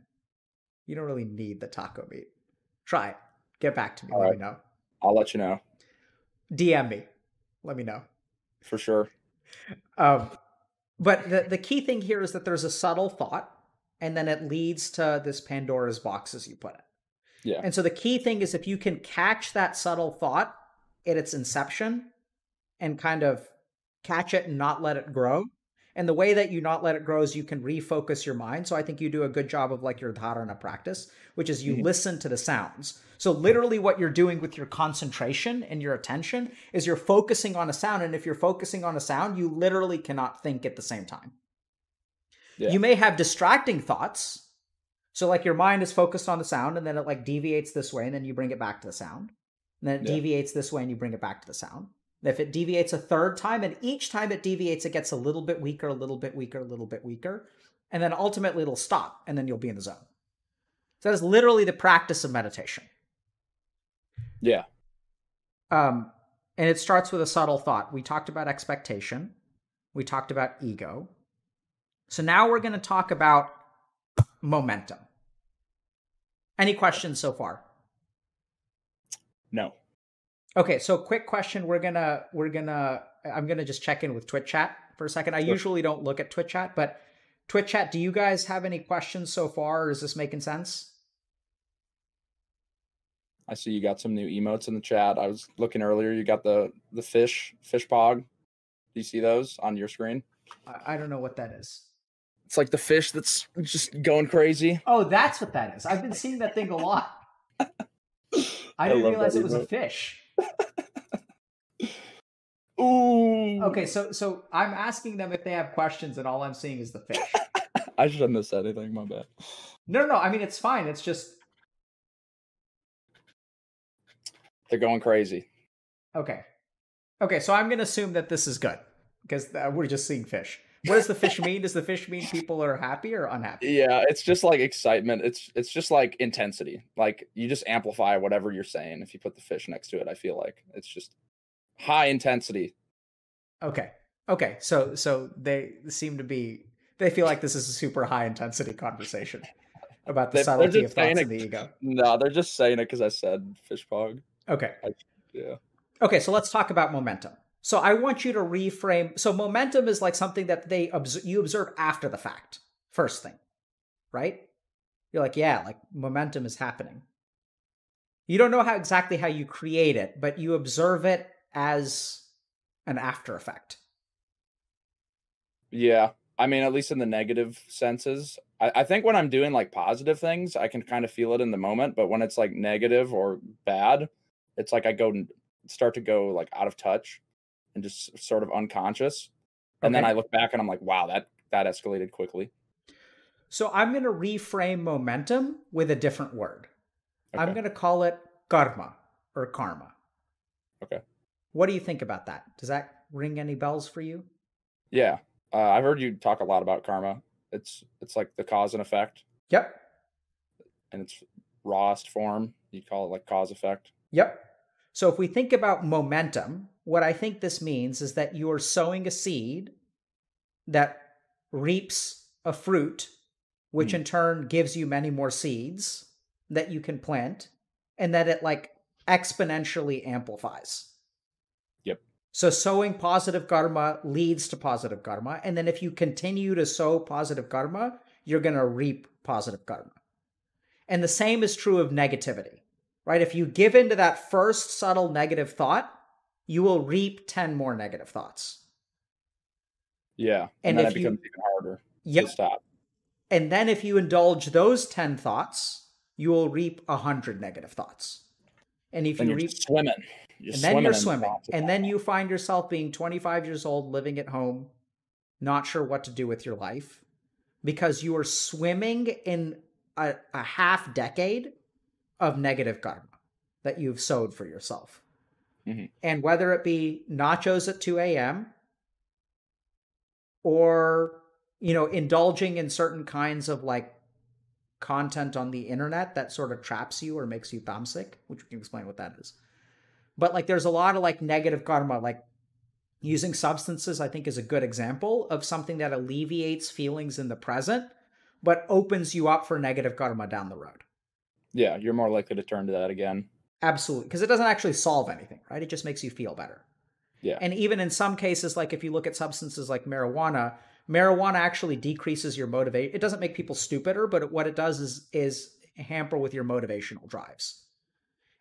You don't really need the taco meat. Try it. Get back to me. All let right. me know. I'll let you know. Dm me. Let me know. For sure. um, but the, the key thing here is that there's a subtle thought and then it leads to this pandora's box as you put it. Yeah. and so the key thing is if you can catch that subtle thought at its inception and kind of catch it and not let it grow and the way that you not let it grow is you can refocus your mind. So i think you do a good job of like your dharana practice which is you Mhm. listen to the sounds. So literally what you're doing with your concentration and your attention is you're focusing on a sound. And if you're focusing on a sound you literally cannot think at the same time. Yeah. you may have distracting thoughts. So like your mind is focused on the sound and then it like deviates this way and then you bring it back to the sound. And then it Yeah. deviates this way and you bring it back to the sound if it deviates a third time and each time it deviates it gets a little bit weaker a little bit weaker a little bit weaker and then ultimately it'll stop and then you'll be in the zone so that is literally the practice of meditation Yeah. um, and it starts with a subtle thought we talked about expectation we talked about ego so now we're going to talk about momentum. Any questions so far? No. Okay, so quick question. We're gonna we're gonna I'm gonna just check in with Twitch chat for a second. I sure. usually don't look at Twitch chat, but Twitch chat, do you guys have any questions so far? Is this making sense? I see you got some new emotes in the chat. I was looking earlier. You got the the fish fish pog. Do you see those on your screen? I don't know what that is. It's like the fish that's just going crazy. Oh, that's what that is. I've been seeing that thing a lot. I didn't I realize it was a fish. Ooh. Okay, so so I'm asking them if they have questions, and all I'm seeing is the fish. I shouldn't have said anything. My bad. No, no, I mean it's fine. It's just they're going crazy. Okay, okay. So I'm going to assume that this is good because uh, we're just seeing fish. What does the fish mean? Does the fish mean people are happy or unhappy? Yeah, it's just like excitement. It's it's just like intensity. Like you just amplify whatever you're saying if you put the fish next to it. I feel like it's just high intensity. Okay. Okay. So so they seem to be they feel like this is a super high intensity conversation about the subtlety of thoughts of the ego. No, they're just saying it because I said fish pog. Okay. I, yeah. Okay, so let's talk about momentum. So I want you to reframe. So momentum is like something that they observe, you observe after the fact. First thing, right? You're like, yeah, like momentum is happening. You don't know how exactly how you create it, but you observe it as an after effect. Yeah. I mean, at least in the negative senses. I, I, think when I'm doing like positive things, I can kind of feel it in the moment. But when it's like negative or bad, it's like I go and start to go like out of touch and just sort of unconscious. And okay. then I look back and I'm like, wow, that that escalated quickly. So I'm going to reframe momentum with a different word. Okay. I'm going to call it karma or karma. Okay. What do you think about that? Does that ring any bells for you? Yeah, uh, I've heard you talk a lot about karma. It's it's like the cause and effect. Yep. And its rawest form, you call it like cause effect. Yep. So if we think about momentum, what I think this means is that you are sowing a seed that reaps a fruit, which mm. in turn gives you many more seeds that you can plant, and that it like exponentially amplifies. Yep. So sowing positive karma leads to positive karma. And then if you continue to sow positive karma, you're going to reap positive karma. And the same is true of negativity, right? If you give into that first subtle negative thought, you will reap 10 more negative thoughts. Yeah. And, and then it becomes you, even harder yep. to stop. And then if you indulge those 10 thoughts, you will reap 100 negative thoughts. And if then you reap swimming you're and then you're swimming. And then you find yourself being 25 years old, living at home, not sure what to do with your life because you are swimming in a, a half decade of negative karma that you've sowed for yourself. Mm-hmm. And whether it be nachos at 2 a.m. or, you know, indulging in certain kinds of like content on the internet that sort of traps you or makes you thumbsick, which we can explain what that is but like there's a lot of like negative karma like using substances i think is a good example of something that alleviates feelings in the present but opens you up for negative karma down the road yeah you're more likely to turn to that again absolutely because it doesn't actually solve anything right it just makes you feel better yeah and even in some cases like if you look at substances like marijuana marijuana actually decreases your motivation it doesn't make people stupider but what it does is is hamper with your motivational drives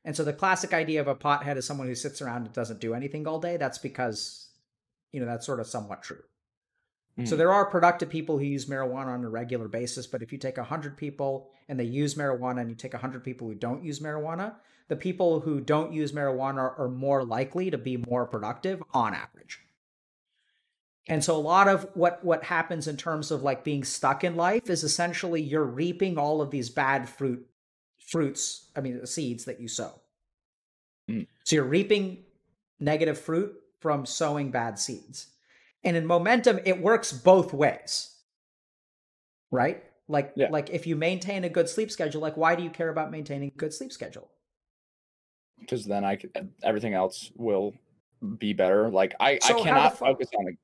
and so the classic idea of a pothead is someone who sits around and doesn't do anything all day. That's because, you know, that's sort of somewhat true. Mm. So hmm. there are productive people who use marijuana on a regular basis, but if you take 100 people and they use marijuana and you take 100 people who don't use marijuana, the people who don't use marijuana are, more likely to be more productive on average. And so a lot of what what happens in terms of like being stuck in life is essentially you're reaping all of these bad fruit fruits, I mean, seeds that you sow. Mm. So you're reaping negative fruit from sowing bad seeds. And in momentum, it works both ways. Right? Like, yeah. like if you maintain a good sleep schedule, like why do you care about maintaining a good sleep schedule? Because then I everything else will be better. Like I, so I cannot focus on it.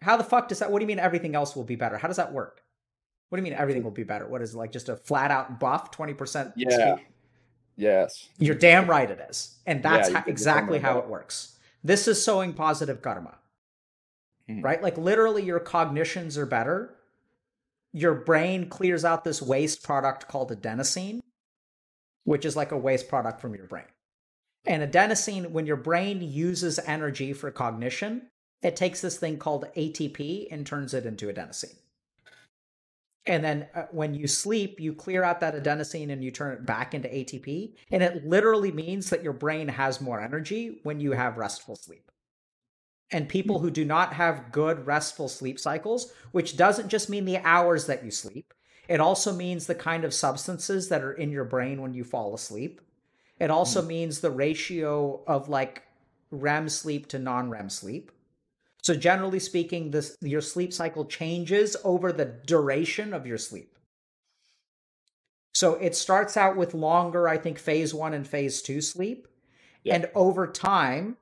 How the fuck does that? What do you mean everything else will be better? How does that work? What do you mean everything will be better? What is it, like just a flat out buff, 20%? Yeah. speed? Yes. You're damn right it is. And that's Yeah, you ho- could exactly how it works. This is sowing positive karma. Mhm. Right? Like literally your cognitions are better. Your brain clears out this waste product called adenosine, which is like a waste product from your brain. And adenosine, when your brain uses energy for cognition, it takes this thing called ATP and turns it into adenosine. And then uh, when you sleep, you clear out that adenosine and you turn it back into ATP. And it literally means that your brain has more energy when you have restful sleep. And people who do not have good restful sleep cycles, which doesn't just mean the hours that you sleep, it also means the kind of substances that are in your brain when you fall asleep. It also mm. means the ratio of like REM sleep to non REM sleep. So generally speaking, this your sleep cycle changes over the duration of your sleep. So it starts out with longer, I think, phase one and phase two sleep. Yeah. And over time,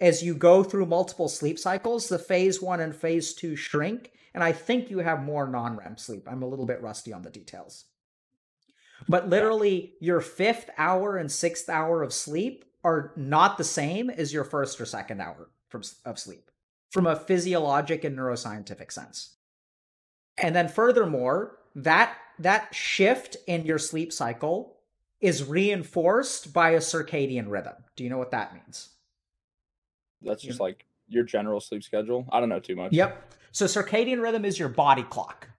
as you go through multiple sleep cycles, the phase one and phase two shrink. And I think you have more non REM sleep. I'm a little bit rusty on the details. But literally, your fifth hour and sixth hour of sleep are not the same as your first or second hour from, of sleep from a physiologic and neuroscientific sense. And then furthermore, that that shift in your sleep cycle is reinforced by a circadian rhythm. Do you know what that means? That's just like your general sleep schedule. I don't know too much. Yep. So circadian rhythm is your body clock.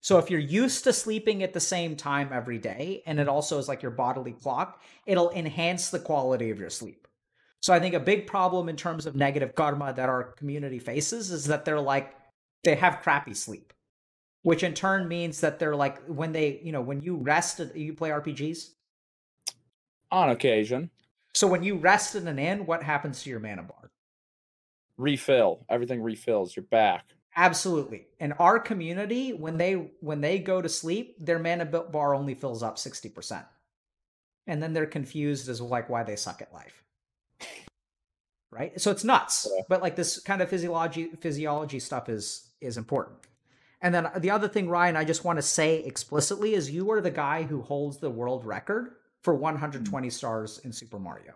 So if you're used to sleeping at the same time every day, and it also is like your bodily clock, it'll enhance the quality of your sleep. So I think a big problem in terms of negative karma that our community faces is that they're like they have crappy sleep, which in turn means that they're like when they, you know, when you rest, you play RPGs. On occasion, So when you rest in an inn, what happens to your mana bar? refill. Everything refills. You're back. Absolutely. In our community, when they when they go to sleep, their mana bar only fills up 60%. And then they're confused as like why they suck at life. Right? So it's nuts. Yeah. But like this kind of physiology physiology stuff is is important. And then uh, the other thing Ryan I just want to say explicitly is you are the guy who holds the world record for hmm. 120 stars in Super Mario.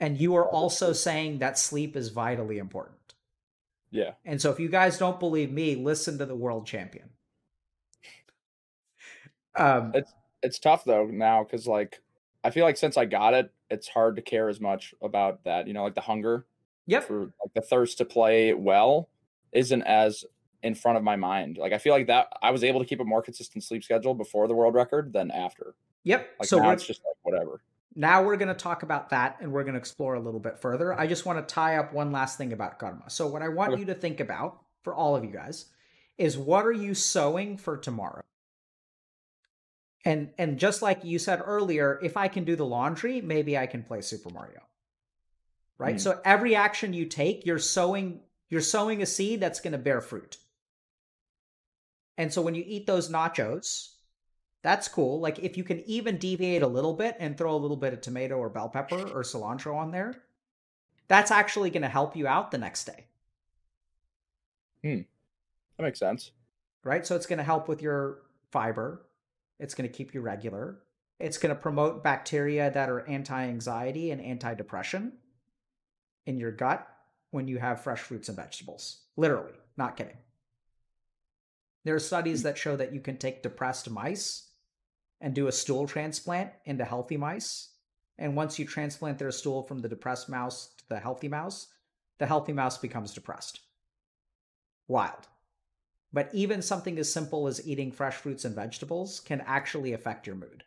And you are also saying that sleep is vitally important. Yeah. And so if you guys don't believe me, listen to the world champion. Um, It's tough though now because like I feel like since I got it, it's hard to care as much about that. You know, like the hunger yep. for like the thirst to play well isn't as in front of my mind. Like I feel like that I was able to keep a more consistent sleep schedule before the world record than after. Yep. Like so now it's just like whatever. Now we're going to talk about that and we're going to explore a little bit further. I just want to tie up one last thing about karma. So what I want you to think about for all of you guys is what are you sowing for tomorrow? And and just like you said earlier, if I can do the laundry, maybe I can play Super Mario. Right? Mhm. So every action you take, you're sowing you're sowing a seed that's going to bear fruit. And so when you eat those nachos, that's cool. Like if you can even deviate a little bit and throw a little bit of tomato or bell pepper or cilantro on there, that's actually going to help you out the next day, Hmm. That makes sense. right? So it's going to help with your fiber. It's going to keep you regular. It's going to promote bacteria that are anti-anxiety and anti-depression in your gut when you have fresh fruits and vegetables. Literally, not kidding. There are studies that show that you can take depressed mice and do a stool transplant into healthy mice. And once you transplant their stool from the depressed mouse to the healthy mouse, the healthy mouse becomes depressed. Wild. But even something as simple as eating fresh fruits and vegetables can actually affect your mood.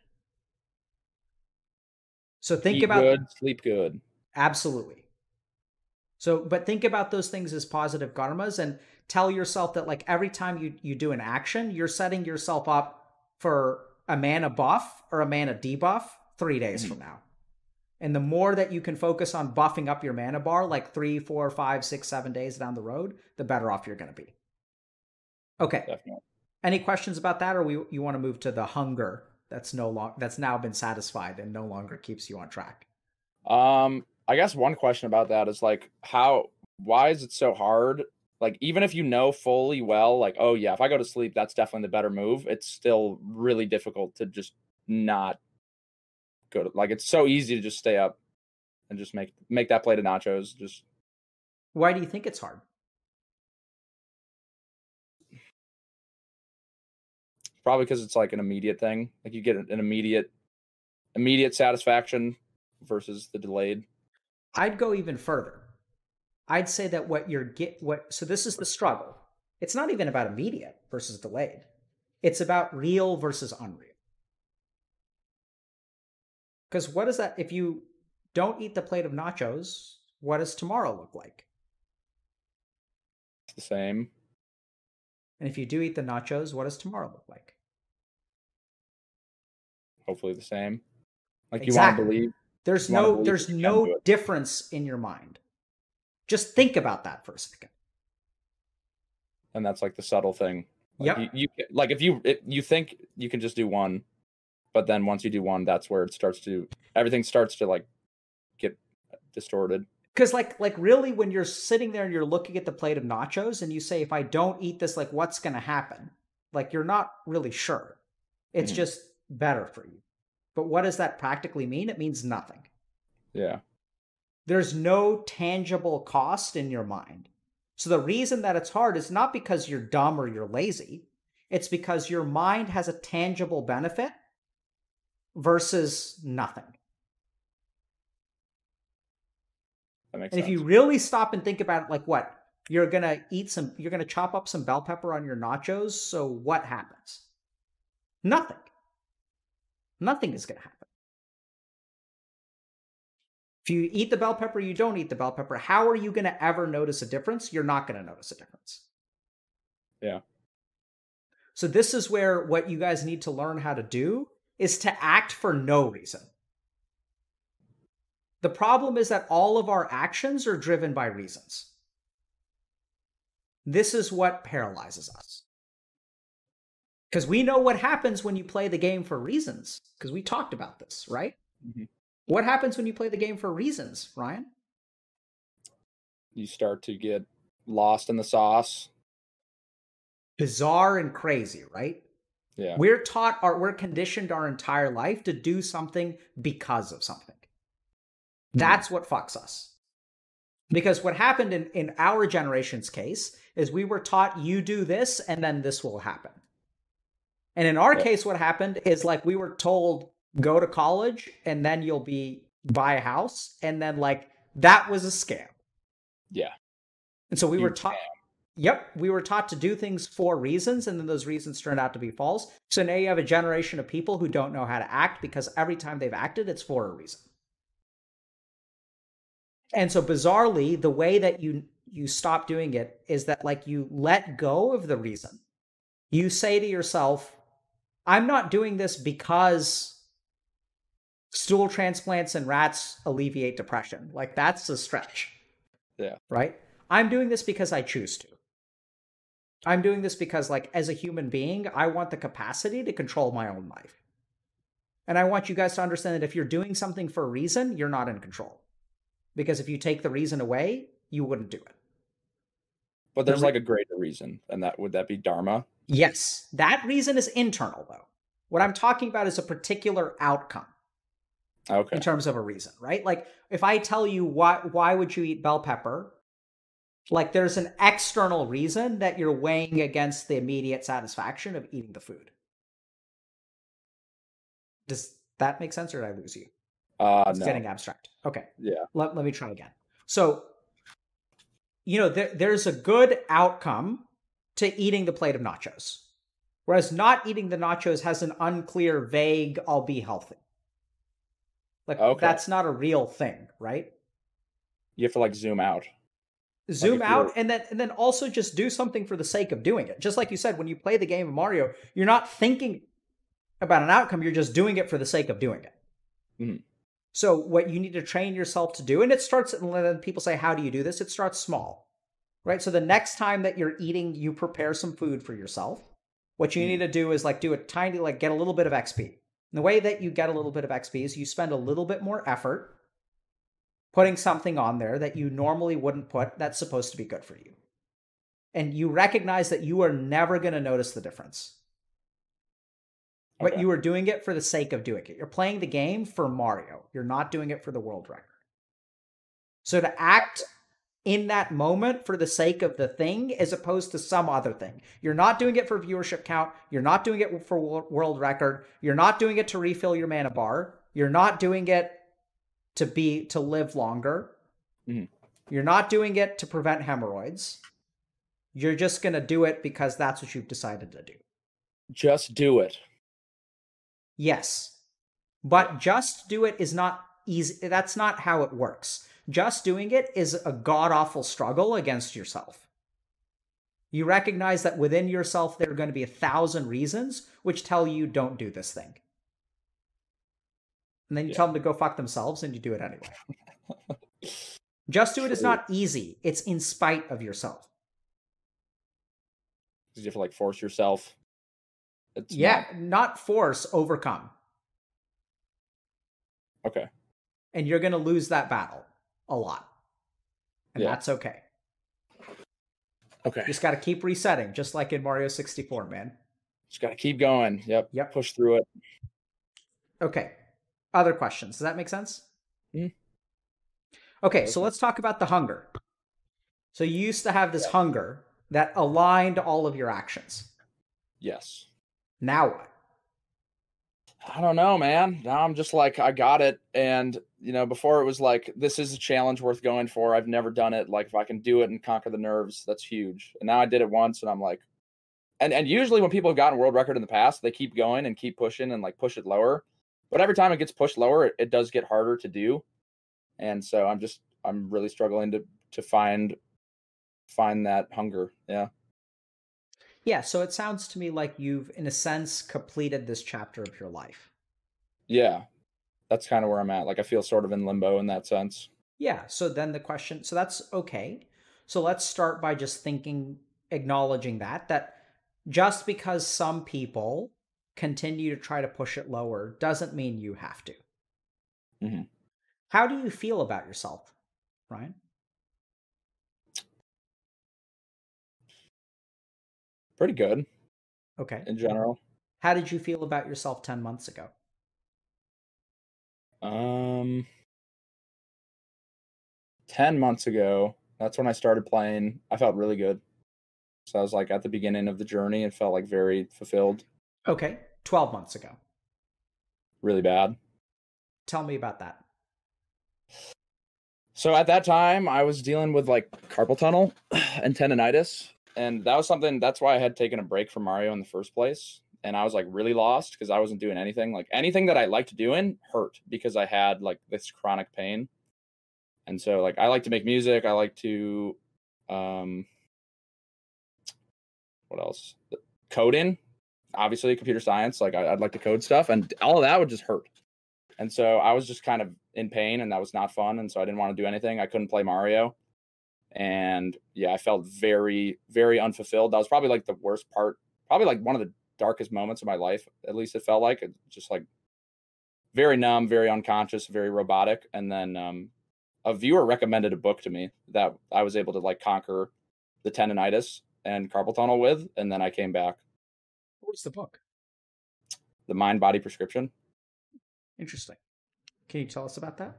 So think Eat about good, sleep good. Absolutely. So, but think about those things as positive karmas and tell yourself that like every time you you do an action, you're setting yourself up for a mana buff or a mana debuff 3 days from now. And the more that you can focus on buffing up your mana bar like three, four, five, six, seven days down the road, the better off you're going to be. Okay. Definitely. Any questions about that, or we you want to move to the hunger that's no long that's now been satisfied and no longer keeps you on track? Um, I guess one question about that is like how why is it so hard like even if you know fully well, like, oh yeah, if I go to sleep, that's definitely the better move, it's still really difficult to just not go to like it's so easy to just stay up and just make make that plate of nachos. Just why do you think it's hard? Probably because it's like an immediate thing. Like you get an immediate immediate satisfaction versus the delayed. I'd go even further. I'd say that what you're get what so this is the struggle. It's not even about immediate versus delayed. It's about real versus unreal. Because what is that if you don't eat the plate of nachos, what does tomorrow look like? It's the same. And if you do eat the nachos, what does tomorrow look like? Hopefully the same. Like exactly. you want to believe. There's no believe there's no difference in your mind. Just think about that for a second. And that's like the subtle thing. Like yep. You, you like if you it, you think you can just do one, but then once you do one, that's where it starts to everything starts to like get distorted. Because like like really, when you're sitting there and you're looking at the plate of nachos and you say, if I don't eat this, like what's gonna happen? Like you're not really sure. It's mm-hmm. just better for you. But what does that practically mean? It means nothing. Yeah there's no tangible cost in your mind. So the reason that it's hard is not because you're dumb or you're lazy. It's because your mind has a tangible benefit versus nothing. and sense. if you really stop and think about it, like what? You're gonna eat some, you're gonna chop up some bell pepper on your nachos. So what happens? Nothing. Nothing is gonna happen. If you eat the bell pepper, you don't eat the bell pepper, how are you going to ever notice a difference? You're not going to notice a difference. Yeah. So this is where what you guys need to learn how to do is to act for no reason. The problem is that all of our actions are driven by reasons. This is what paralyzes us. Because we know what happens when you play the game for reasons, because we talked about this, right? Mm-hmm. What happens when you play the game for reasons, Ryan? You start to get lost in the sauce. Bizarre and crazy, right? Yeah. We're taught our we're conditioned our entire life to do something because of something. That's mm. what fucks us. Because what happened in, in our generation's case is we were taught you do this and then this will happen. And in our yeah. case, what happened is like we were told go to college and then you'll be buy a house and then like that was a scam. Yeah. And so we were taught yep we were taught to do things for reasons and then those reasons turned out to be false. So now you have a generation of people who don't know how to act because every time they've acted it's for a reason. And so bizarrely the way that you you stop doing it is that like you let go of the reason. You say to yourself i'm not doing this because stool transplants and rats alleviate depression. Like that's a stretch. Yeah. Right? I'm doing this because I choose to. I'm doing this because like as a human being, I want the capacity to control my own life. And I want you guys to understand that if you're doing something for a reason, you're not in control. Because if you take the reason away, you wouldn't do it. But there's like a greater reason, and that would that be dharma? Yes. That reason is internal though. What I'm talking about is a particular outcome. Okay. In terms of a reason, right? Like if I tell you why why would you eat bell pepper? Like there's an external reason that you're weighing against the immediate satisfaction of eating the food. Does that make sense or did I lose you? Uh it's no. getting abstract. Okay. Yeah. Let, let me try again. So you know, there, there's a good outcome to eating the plate of nachos. Whereas not eating the nachos has an unclear, vague, I'll be healthy. Like okay. that's not a real thing, right? You have to like zoom out. Zoom like out and then and then also just do something for the sake of doing it. Just like you said, when you play the game of Mario, you're not thinking about an outcome, you're just doing it for the sake of doing it. Mm-hmm. So what you need to train yourself to do, and it starts and then people say, How do you do this? It starts small. Right. So the next time that you're eating, you prepare some food for yourself. What you mm-hmm. need to do is like do a tiny, like get a little bit of XP. And the way that you get a little bit of XP is you spend a little bit more effort putting something on there that you normally wouldn't put that's supposed to be good for you. and you recognize that you are never going to notice the difference. Okay. But you are doing it for the sake of doing it. You're playing the game for Mario. You're not doing it for the world record. So to act in that moment for the sake of the thing as opposed to some other thing. You're not doing it for viewership count. You're not doing it for world record. You're not doing it to refill your mana bar. You're not doing it to be to live longer. Mm-hmm. You're not doing it to prevent hemorrhoids. You're just going to do it because that's what you've decided to do. Just do it. Yes. But just do it is not easy. That's not how it works. Just doing it is a god awful struggle against yourself. You recognize that within yourself, there are going to be a thousand reasons which tell you don't do this thing. And then you yeah. tell them to go fuck themselves and you do it anyway. Just do it is not easy. It's in spite of yourself. You have to like force yourself. It's yeah, not... not force, overcome. Okay. And you're going to lose that battle a lot. And yeah. that's okay. Okay. Just got to keep resetting, just like in Mario 64, man. Just got to keep going. Yep. Yep. Push through it. Okay. Other questions. Does that make sense? Mm. Okay, so let's talk about the hunger. So you used to have this hunger that aligned all of your actions. Yes. Now what? I don't know, man. Now I'm just like, I got it. And, you know, before it was like, this is a challenge worth going for. I've never done it. Like, if I can do it and conquer the nerves, that's huge. And now I did it once and I'm like, and, and usually when people have gotten world record in the past, they keep going and keep pushing and like push it lower. But every time it gets pushed lower, it, it does get harder to do. And so I'm just, I'm really struggling to, to find, find that hunger. Yeah. Yeah, so it sounds to me like you've, in a sense, completed this chapter of your life. Yeah, that's kind of where I'm at. Like, I feel sort of in limbo in that sense. Yeah, so then the question, so that's okay. So let's start by just thinking, acknowledging that, that just because some people continue to try to push it lower doesn't mean you have to. Mm-hmm. How do you feel about yourself, Ryan? Pretty good. Okay. In general. How did you feel about yourself 10 months ago? Um 10 months ago, that's when I started playing. I felt really good. So I was like at the beginning of the journey and felt like very fulfilled. Okay. 12 months ago. Really bad. Tell me about that. So at that time, I was dealing with like carpal tunnel and tendonitis and that was something that's why I had taken a break from Mario in the first place. And I was like really lost because I wasn't doing anything. Like anything that I liked doing hurt because I had like this chronic pain. And so like I like to make music. I like to um what else? Coding, obviously computer science. Like I, would like to code stuff, and all of that would just hurt. And so I was just kind of in pain, and that was not fun. And so I didn't want to do anything. I couldn't play Mario and yeah, I felt very, very unfulfilled. That was probably like the worst part, probably like one of the darkest moments of my life. At least it felt like it just like very numb, very unconscious, very robotic. And then um, a viewer recommended a book to me that I was able to like conquer the tendonitis and carpal tunnel with, and then I came back. What's the book? The Mind Body Prescription. Interesting. Can you tell us about that?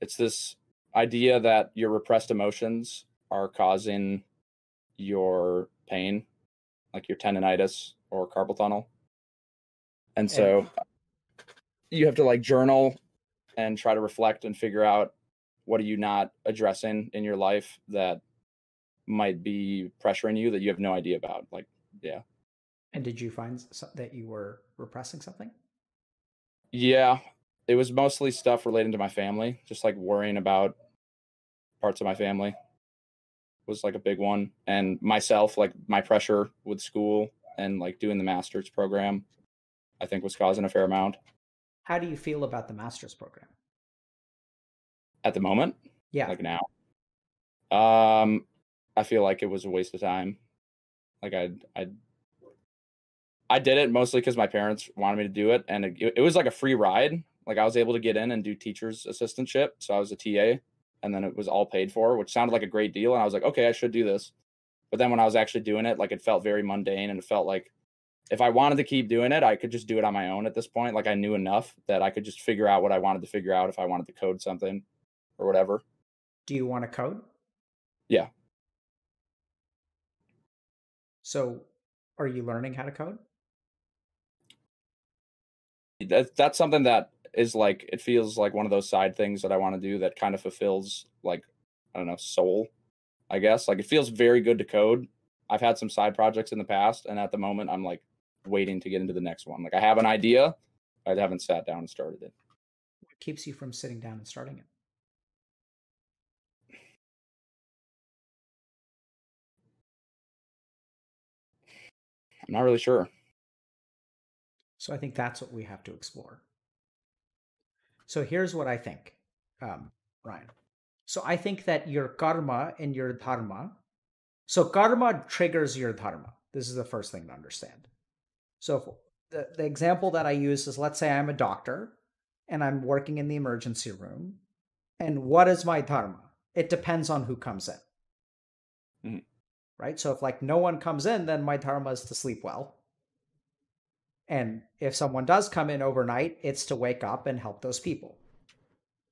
It's this idea that your repressed emotions are causing your pain, like your tendonitis or carpal tunnel. And so you have to like journal and try to reflect and figure out what are you not addressing in your life that might be pressuring you that you have no idea about. Like, yeah. And did you find that you were repressing something? Yeah, it was mostly stuff relating to my family, just like worrying about parts of my family was like a big one. And myself like my pressure with school and like doing the master's program i think was causing a fair amount. How do you feel about the master's program? At the moment? Yeah. Like now? Um i feel like it was a waste of time. Like i i i did it mostly because my parents wanted me to do it and it, it was like a free ride like i was able to get in and do teacher's assistantship so i was a ta and then it was all paid for, which sounded like a great deal. And I was like, okay, I should do this. But then when I was actually doing it, like it felt very mundane and it felt like if I wanted to keep doing it, I could just do it on my own at this point. Like I knew enough that I could just figure out what I wanted to figure out if I wanted to code something or whatever. Do you want to code? Yeah. So, are you learning how to code? That, that's something that is like it feels like one of those side things that I want to do that kind of fulfills like I don't know soul, I guess. Like it feels very good to code. I've had some side projects in the past, and at the moment I'm like waiting to get into the next one. Like I have an idea, I haven't sat down and started it. What keeps you from sitting down and starting it? I'm not really sure. So I think that's what we have to explore. So here's what I think, um, Ryan. So I think that your karma and your dharma. So karma triggers your dharma. This is the first thing to understand. So the, the example that I use is let's say I'm a doctor and I'm working in the emergency room. And what is my dharma? It depends on who comes in. Mm-hmm. Right? So if like no one comes in, then my dharma is to sleep well. And if someone does come in overnight, it's to wake up and help those people.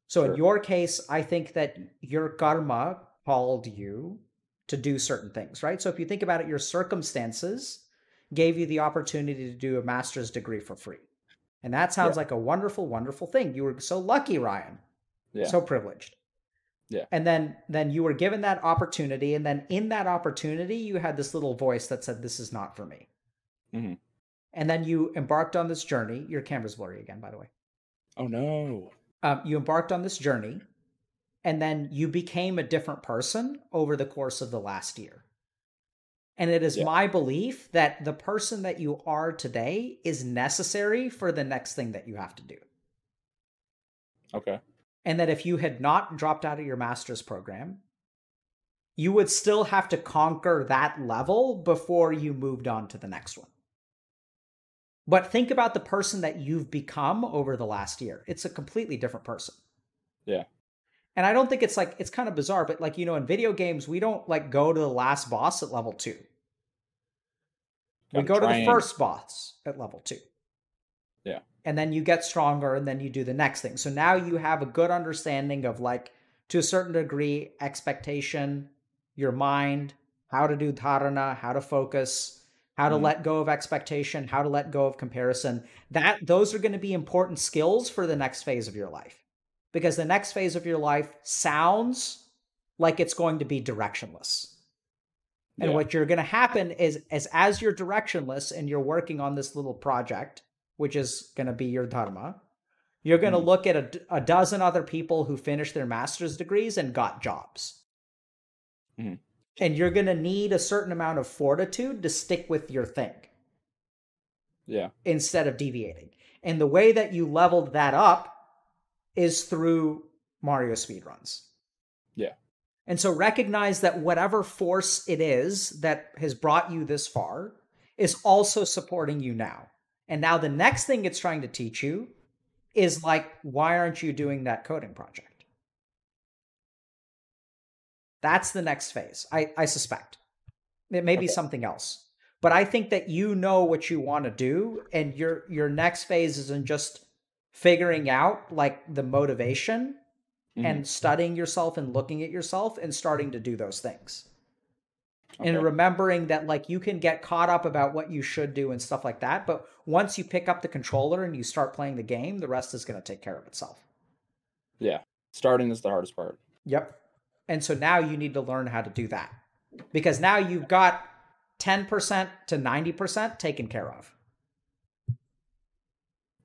So sure. in your case, I think that your karma called you to do certain things, right? So if you think about it, your circumstances gave you the opportunity to do a master's degree for free. And that sounds yeah. like a wonderful, wonderful thing. You were so lucky, Ryan. Yeah. So privileged. Yeah. And then then you were given that opportunity and then in that opportunity you had this little voice that said this is not for me. Mm-hmm. And then you embarked on this journey. Your camera's blurry again, by the way. Oh no. Um, you embarked on this journey and then you became a different person over the course of the last year. And it is yeah. my belief that the person that you are today is necessary for the next thing that you have to do. Okay. And that if you had not dropped out of your master's program, you would still have to conquer that level before you moved on to the next one. But think about the person that you've become over the last year. It's a completely different person. Yeah. And I don't think it's like it's kind of bizarre, but like you know, in video games, we don't like go to the last boss at level two. We go to the first boss at level two. Yeah. And then you get stronger and then you do the next thing. So now you have a good understanding of like to a certain degree expectation, your mind, how to do dharana, how to focus, how to mm-hmm. let go of expectation, how to let go of comparison. That those are going to be important skills for the next phase of your life because the next phase of your life sounds like it's going to be directionless. And yeah. what you're going to happen is as as you're directionless and you're working on this little project, which is going to be your dharma, you're going to mm-hmm. look at a, a, dozen other people who finished their master's degrees and got jobs. Mm-hmm. And you're going to need a certain amount of fortitude to stick with your thing. Yeah. Instead of deviating. And the way that you leveled that up is through Mario speedruns. Yeah. And so recognize that whatever force it is that has brought you this far is also supporting you now. And now the next thing it's trying to teach you is like, why aren't you doing that coding project? That's the next phase, I, I suspect. It may be something else. But I think that you know what you want to do, and your your next phase isn't just figuring out like the motivation mm-hmm. and studying yourself and looking at yourself and starting to do those things. Okay. And remembering that like you can get caught up about what you should do and stuff like that, but once you pick up the controller and you start playing the game, the rest is going to take care of itself. Yeah. Starting is the hardest part. Yep. And so now you need to learn how to do that. Because now you've got 10% to 90% taken care of.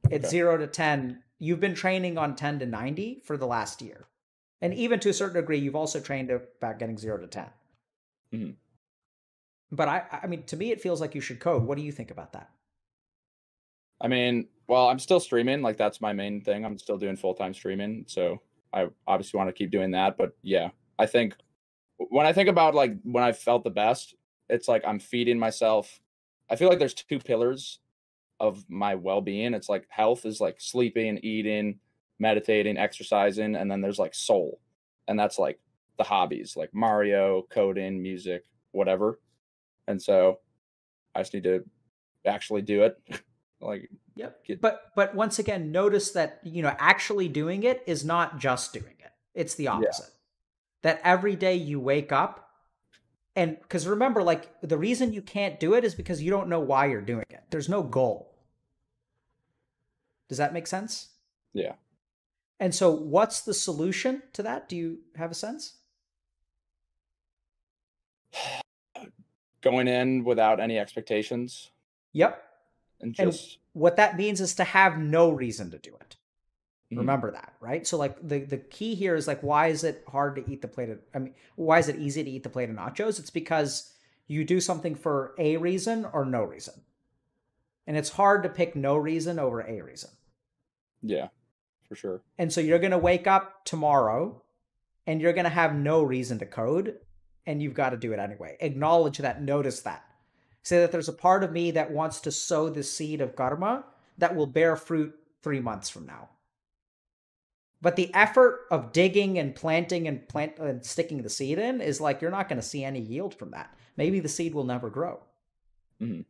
It's okay. zero to 10. You've been training on 10 to 90 for the last year. And even to a certain degree, you've also trained about getting zero to 10. Mm-hmm. But I, I mean, to me, it feels like you should code. What do you think about that? I mean, well, I'm still streaming. Like, that's my main thing. I'm still doing full time streaming. So I obviously want to keep doing that. But yeah, I think when I think about like when I felt the best, it's like I'm feeding myself. I feel like there's two pillars of my well-being it's like health is like sleeping eating meditating exercising and then there's like soul and that's like the hobbies, like Mario, coding, music, whatever. And so I just need to actually do it. like Yep. Get... But but once again, notice that you know actually doing it is not just doing it. It's the opposite. Yeah. That every day you wake up and because remember, like the reason you can't do it is because you don't know why you're doing it. There's no goal. Does that make sense? Yeah. And so what's the solution to that? Do you have a sense? Going in without any expectations. Yep. And just and what that means is to have no reason to do it. Mm-hmm. Remember that, right? So like the the key here is like why is it hard to eat the plate of I mean, why is it easy to eat the plate of nachos? It's because you do something for a reason or no reason. And it's hard to pick no reason over a reason. Yeah, for sure. And so you're going to wake up tomorrow and you're going to have no reason to code and you've got to do it anyway. Acknowledge that, notice that. Say that there's a part of me that wants to sow the seed of karma that will bear fruit three months from now. But the effort of digging and planting and plant and sticking the seed in is like you're not going to see any yield from that. Maybe the seed will never grow. Mm-hmm.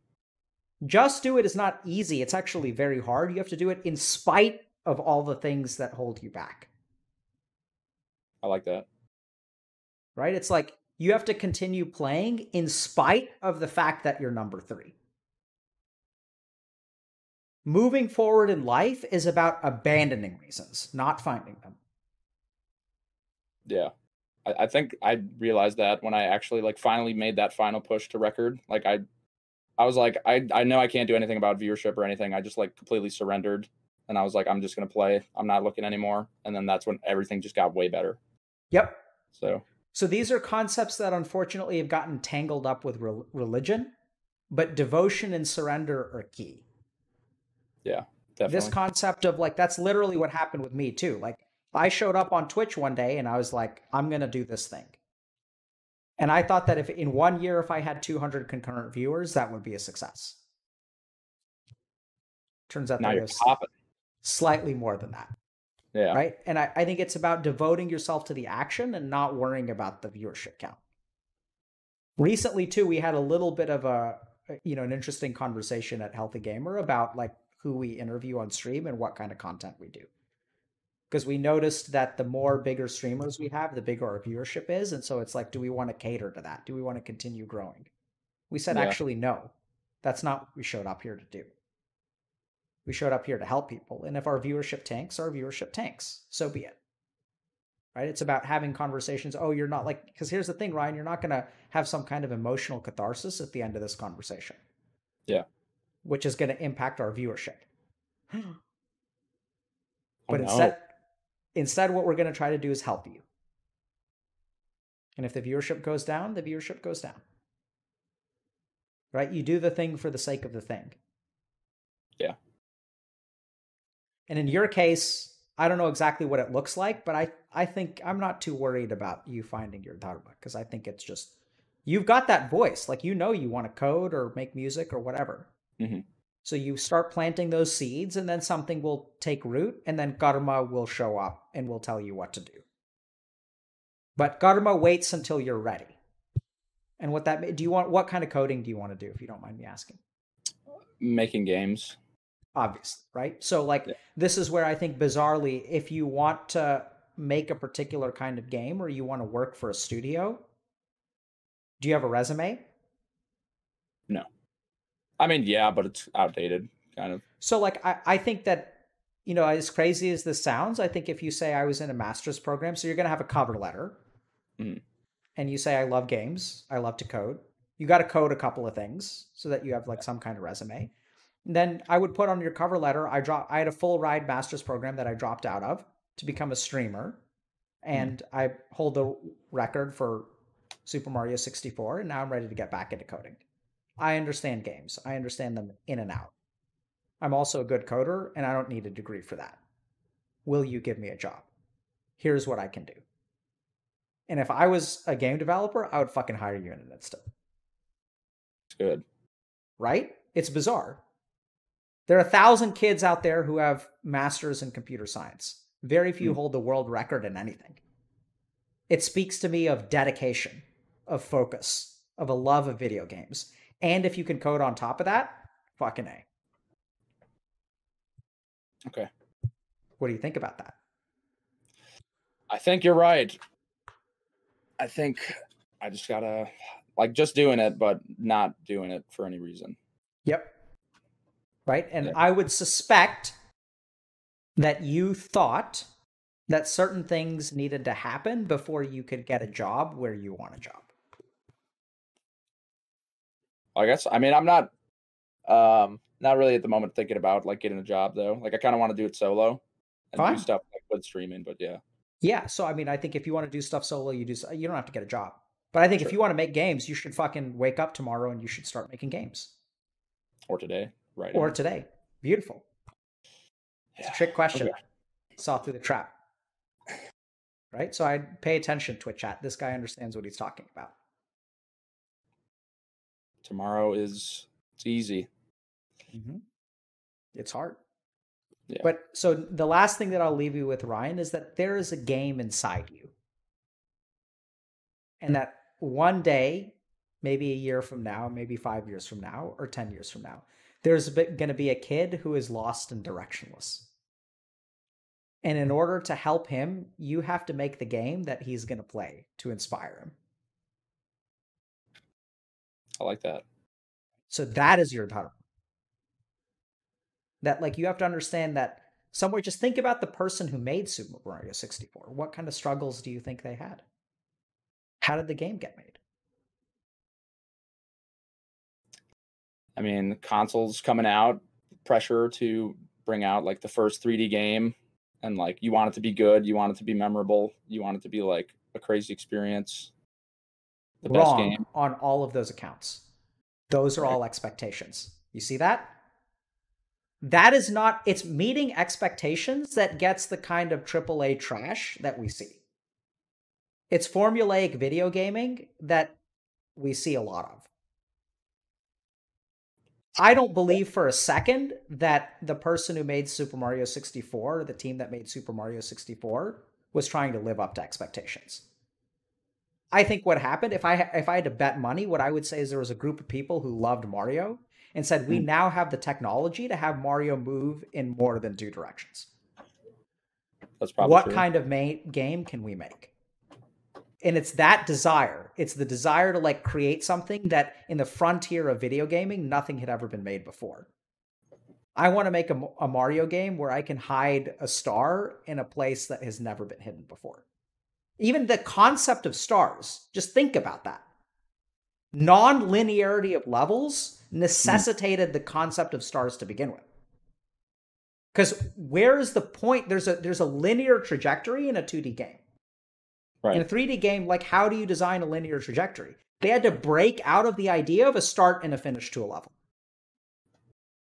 Just do it is not easy. It's actually very hard. You have to do it in spite of all the things that hold you back. I like that. Right? It's like you have to continue playing in spite of the fact that you're number three. Moving forward in life is about abandoning reasons, not finding them. Yeah. I, I think I realized that when I actually like finally made that final push to record. Like I I was like, I, I know I can't do anything about viewership or anything. I just like completely surrendered and I was like, I'm just gonna play. I'm not looking anymore. And then that's when everything just got way better. Yep. So so these are concepts that unfortunately have gotten tangled up with re- religion, but devotion and surrender are key. Yeah, definitely. This concept of like that's literally what happened with me too. Like I showed up on Twitch one day and I was like, I'm gonna do this thing. And I thought that if in one year, if I had 200 concurrent viewers, that would be a success. Turns out now that popping. slightly more than that. Yeah. Right. And I, I think it's about devoting yourself to the action and not worrying about the viewership count. Recently, too, we had a little bit of a, uh, you know, an interesting conversation at Healthy Gamer about like who we interview on stream and what kind of content we do. Because we noticed that the more bigger streamers we have, the bigger our viewership is. And so it's like, do we want to cater to that? Do we want to continue growing? We said, yeah. actually, no. That's not what we showed up here to do. We showed up here to help people. And if our viewership tanks, our viewership tanks. So be it. Right? It's about having conversations. Oh, you're not like, because here's the thing, Ryan, you're not going to have some kind of emotional catharsis at the end of this conversation. Yeah. Which is going to impact our viewership. but oh, instead, instead, what we're going to try to do is help you. And if the viewership goes down, the viewership goes down. Right? You do the thing for the sake of the thing. Yeah. And in your case, I don't know exactly what it looks like, but I I think I'm not too worried about you finding your dharma because I think it's just you've got that voice, like you know you want to code or make music or whatever. Mm-hmm. So you start planting those seeds, and then something will take root, and then karma will show up and will tell you what to do. But karma waits until you're ready. And what that do you want? What kind of coding do you want to do, if you don't mind me asking? Making games obviously, right? So like yeah. this is where I think bizarrely, if you want to make a particular kind of game or you want to work for a studio, do you have a resume? I mean, yeah, but it's outdated, kind of. So like I, I think that, you know, as crazy as this sounds, I think if you say I was in a master's program, so you're gonna have a cover letter. Mm. And you say I love games, I love to code. You got to code a couple of things so that you have like some kind of resume then I would put on your cover letter. I drop. I had a full ride master's program that I dropped out of to become a streamer, hmm. and mm. I hold the record for Super Mario 64. And now I'm ready to get back into coding. I understand games. I understand them in and out. I'm also a good coder, and I don't need a degree for that. Will you give me a job? Here's what I can do. And if I was a game developer, I would fucking hire you in an instant. It's good. Right? It's bizarre. There are a thousand kids out there who have masters in computer science. Very few mm. hold the world record in anything. it speaks to me of dedication, of focus, of a love of video games. And if you can code on top of that, fucking A. Okay. What do you think about that? I think you're right. I think I just gotta like just doing it, but not doing it for any reason. Yep. Right. And I would suspect that you thought that certain things needed to happen before you could get a job where you want a job. I guess I mean I'm not um not really at the moment thinking about like getting a job though. Like I kind of want to do it solo and Fine. do stuff like with streaming, but yeah. Yeah, so I mean, I think if you want to do stuff solo, you do. You don't have to get a job. But I think Sure. if you want to make games, you should fucking wake up tomorrow and you should start making games. Or today, right? Or today. Beautiful. It's a trick question. Okay. Saw through the trap. Right? So I pay attention, to Twitch chat. This guy understands what he's talking about. Tomorrow is it's easy. Mm-hmm. It's hard. Yeah. But so the last thing that I'll leave you with, Ryan, is that there is a game inside you. And that one day, maybe a year from now, maybe five years from now, or 10 years from now, there's going to be a kid who is lost and directionless. And in order to help him, you have to make the game that he's going to play to inspire him. I like that. So that is your dharma. That like you have to understand that somewhere just think about the person who made Super Mario 64. What kind of struggles do you think they had? How did the game get made? I mean, consoles coming out, pressure to bring out like the first 3D game, and like you want it to be good, you want it to be memorable, you want it to be like a crazy experience. The best Wrong game. on all of those accounts. Those are Right. all expectations. You see that? That is not it's meeting expectations that gets the kind of AAA trash that we see. It's formulaic video gaming that we see a lot of. I don't believe for a second that the person who made Super Mario 64, the team that made Super Mario 64, was trying to live up to expectations. I think what happened if I if I had to bet money, what I would say is there was a group of people who loved Mario and said we Hmm. now have the technology to have Mario move in more than two directions. That's probably what true. kind of ma- game can we make? And it's that desire. It's the desire to like create something that in the frontier of video gaming, nothing had ever been made before. I want to make a, a Mario game where I can hide a star in a place that has never been hidden before. Even the concept of stars, just think about that. Non linearity of levels necessitated the concept of stars to begin with. Because where is the point? There's a there's a linear trajectory in a 2D game. Right. In a 3D game, like how do you design a linear trajectory? They had to break out of the idea of a start and a finish to a level.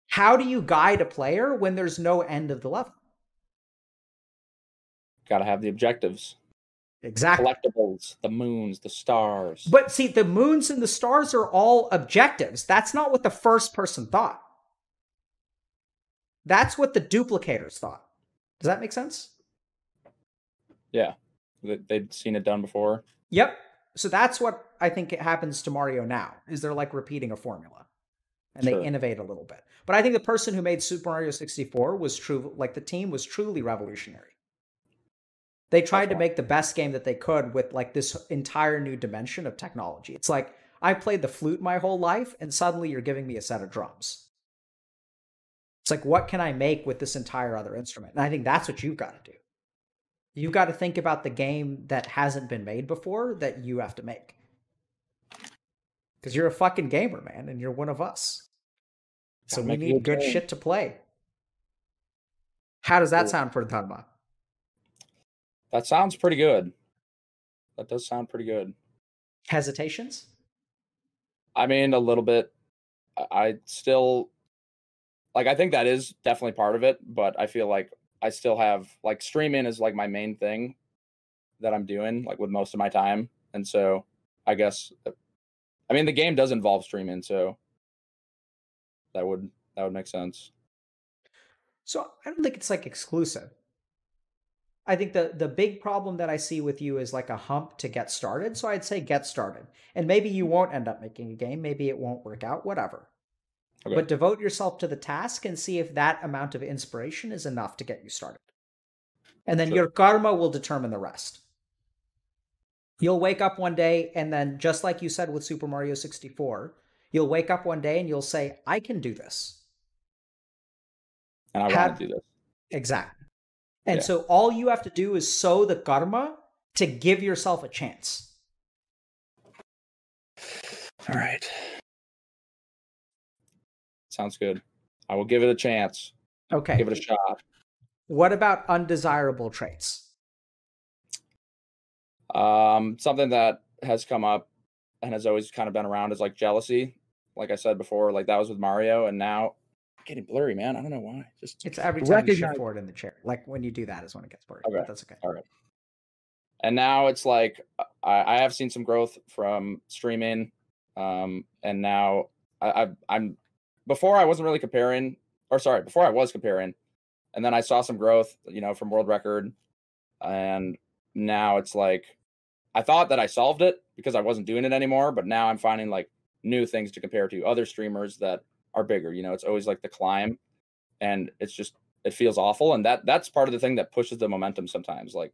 How do you guide a player when there's no end of the level? Got to have the objectives, Exactly. collectibles, the moons, the stars. But see, the moons and the stars are all objectives. That's not what the first person thought. That's what the duplicators thought. Does that make sense? yeah, They- they'd seen it done before. Yep. So that's what I think it happens to Mario now. Is they're like repeating a formula. And Sure. they innovate a little bit. But I think the person who made Super Mario 64 was true like the team was truly revolutionary. They tried to make the best game that they could with like this entire new dimension of technology. It's like I played the flute my whole life and suddenly you're giving me a set of drums. It's like what can I make with this entire other instrument? And I think that's what you've got to do. You've got to think about the game that hasn't been made before that you have to make. Because you're a fucking gamer, man, and you're one of us. So we need good game. shit to play. How does that Cool. sound for the Dharma? That sounds pretty good. That does sound pretty good. Hesitations? I mean, a little bit. I- still like. I think that is definitely part of it, but I feel like I still have like streaming is like my main thing that I'm doing like with most of my time, and so I guess uh, I mean the game does involve streaming, so that would that would make sense. So I don't think it's like exclusive. I think the the big problem that I see with you is like a hump to get started. So I'd say get started. And maybe you won't end up making a game, maybe it won't work out, whatever. Okay. But devote yourself to the task and see if that amount of inspiration is enough to get you started. And then sure. your karma will determine the rest. You'll wake up one day and then just like you said with Super Mario 64, you'll wake up one day and you'll say, "I can do this." And I Have, want to do this. Exactly. And yeah. so all you have to do is sow the karma to give yourself a chance. All right. Sounds good. I will give it a chance. Okay. Give it a shot. What about undesirable traits? Um, something that has come up and has always kind of been around is like jealousy. Like I said before, like that was with Mario, and now getting blurry, man. I don't know why. Just it's every time recognize- you shift forward in the chair. Like when you do that is when it gets blurry. Okay, that's okay. All right. And now it's like I, I have seen some growth from streaming, um, and now I, I, I'm before I wasn't really comparing, or sorry, before I was comparing, and then I saw some growth, you know, from world record, and now it's like I thought that I solved it because I wasn't doing it anymore, but now I'm finding like new things to compare to other streamers that are bigger. You know, it's always like the climb, and it's just it feels awful, and that that's part of the thing that pushes the momentum sometimes. Like,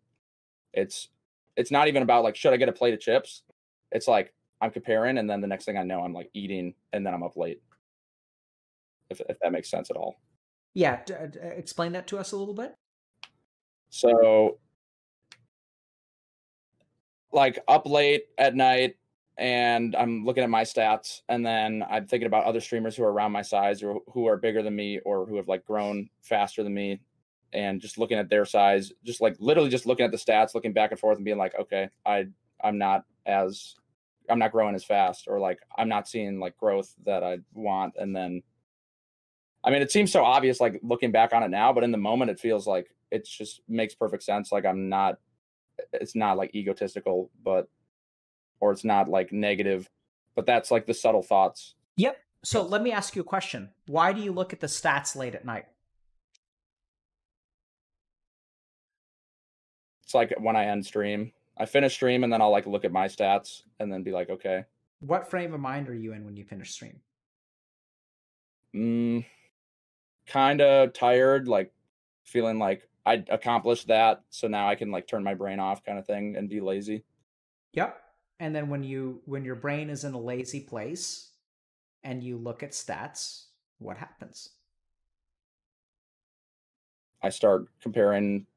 it's it's not even about like should I get a plate of chips? It's like I'm comparing, and then the next thing I know, I'm like eating, and then I'm up late. If if that makes sense at all. Yeah, d- d- explain that to us a little bit. So, like up late at night, and I'm looking at my stats, and then I'm thinking about other streamers who are around my size or who are bigger than me or who have like grown faster than me, and just looking at their size, just like literally just looking at the stats, looking back and forth, and being like, okay, I I'm not as I'm not growing as fast, or like I'm not seeing like growth that I want, and then I mean, it seems so obvious, like looking back on it now, but in the moment, it feels like it just makes perfect sense. Like I'm not, it's not like egotistical, but, or it's not like negative, but that's like the subtle thoughts. Yep. So let me ask you a question. Why do you look at the stats late at night? It's like when I end stream, I finish stream and then I'll like look at my stats and then be like, okay. What frame of mind are you in when you finish stream? Mm, kind of tired, like feeling like I accomplished that, so now I can like turn my brain off, kind of thing, and be lazy. Yep. And then when you when your brain is in a lazy place and you look at stats, what happens? I start comparing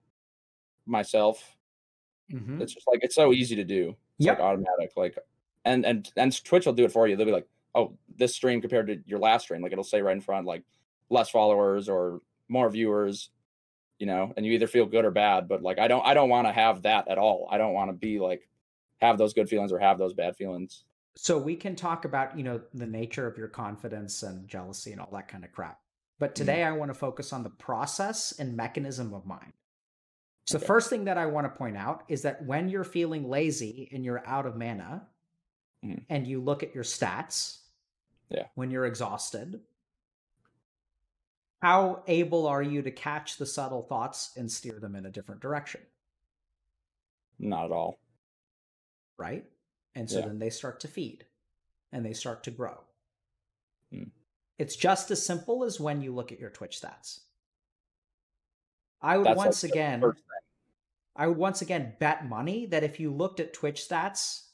myself. Mm-hmm. It's just like it's so easy to do. It's yep. like automatic. Like and and and Twitch will do it for you. They'll be like, oh, this stream compared to your last stream, like it'll say right in front, like less followers or more viewers you know and you either feel good or bad but like i don't i don't want to have that at all i don't want to be like have those good feelings or have those bad feelings so we can talk about you know the nature of your confidence and jealousy and all that kind of crap but mm-hmm. today mm-hmm. i want to focus on the process and mechanism of mind so okay. the first thing that i want to point out is that when you're feeling lazy and you're out of mana mm-hmm. and you look at your stats yeah when you're exhausted how able are you to catch the subtle thoughts and steer them in a different direction? Not at all. Right? And so yeah. then they start to feed and they start to grow. Hmm. It's just as simple as when you look at your Twitch stats. I would That's once again I would once again bet money that if you looked at Twitch stats,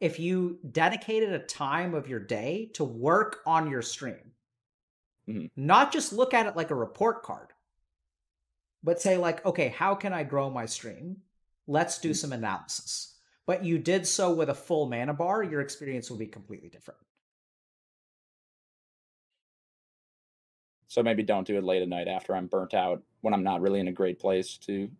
if you dedicated a time of your day to work on your stream, Mm-hmm. Not just look at it like a report card, but say, like, okay, how can I grow my stream? Let's do mm-hmm. some analysis. But you did so with a full mana bar, your experience will be completely different. So maybe don't do it late at night after I'm burnt out when I'm not really in a great place to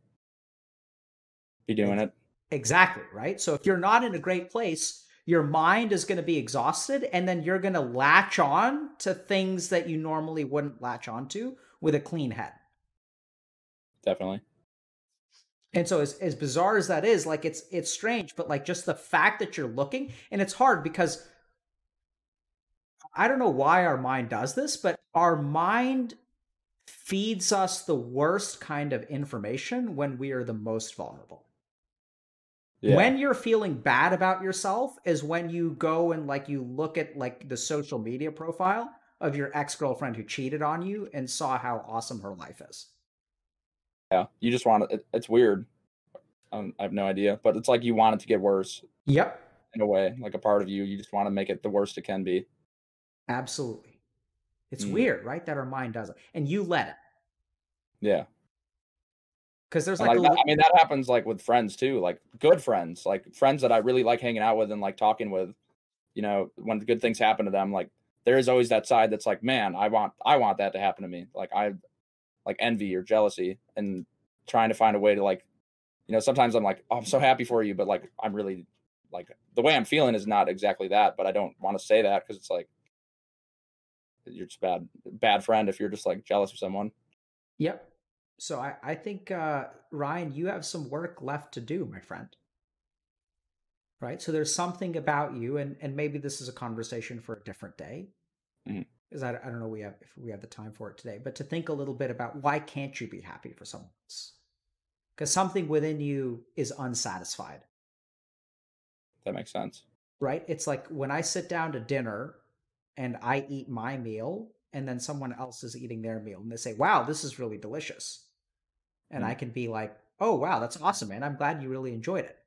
be doing it. Exactly, right? So if you're not in a great place, your mind is going to be exhausted and then you're going to latch on to things that you normally wouldn't latch on to with a clean head definitely and so as, as bizarre as that is like it's it's strange but like just the fact that you're looking and it's hard because i don't know why our mind does this but our mind feeds us the worst kind of information when we are the most vulnerable. Yeah. When you're feeling bad about yourself is when you go and like you look at like the social media profile of your ex-girlfriend who cheated on you and saw how awesome her life is. Yeah, you just want it. It's weird. Um, I have no idea, but it's like you want it to get worse. Yep. In a way, like a part of you, you just want to make it the worst it can be. Absolutely. It's mm. weird, right? That our mind does it, and you let it. Yeah. Because there's like, like that, I mean, that happens like with friends too, like good friends, like friends that I really like hanging out with and like talking with. You know, when good things happen to them, like there is always that side that's like, man, I want, I want that to happen to me. Like I, like envy or jealousy, and trying to find a way to like, you know, sometimes I'm like, oh, I'm so happy for you, but like I'm really, like the way I'm feeling is not exactly that, but I don't want to say that because it's like you're just bad, bad friend if you're just like jealous of someone. Yep. So I, I think uh, Ryan, you have some work left to do, my friend. Right. So there's something about you, and and maybe this is a conversation for a different day, because. I, I don't know we have if we have the time for it today, but to think a little bit about why can't you be happy for someone else? Because something within you is unsatisfied. That makes sense. Right. It's like when I sit down to dinner and I eat my meal, and then someone else is eating their meal, and they say, "Wow, this is really delicious." and mm. I can be like, "Oh wow, that's awesome, man! I'm glad you really enjoyed it."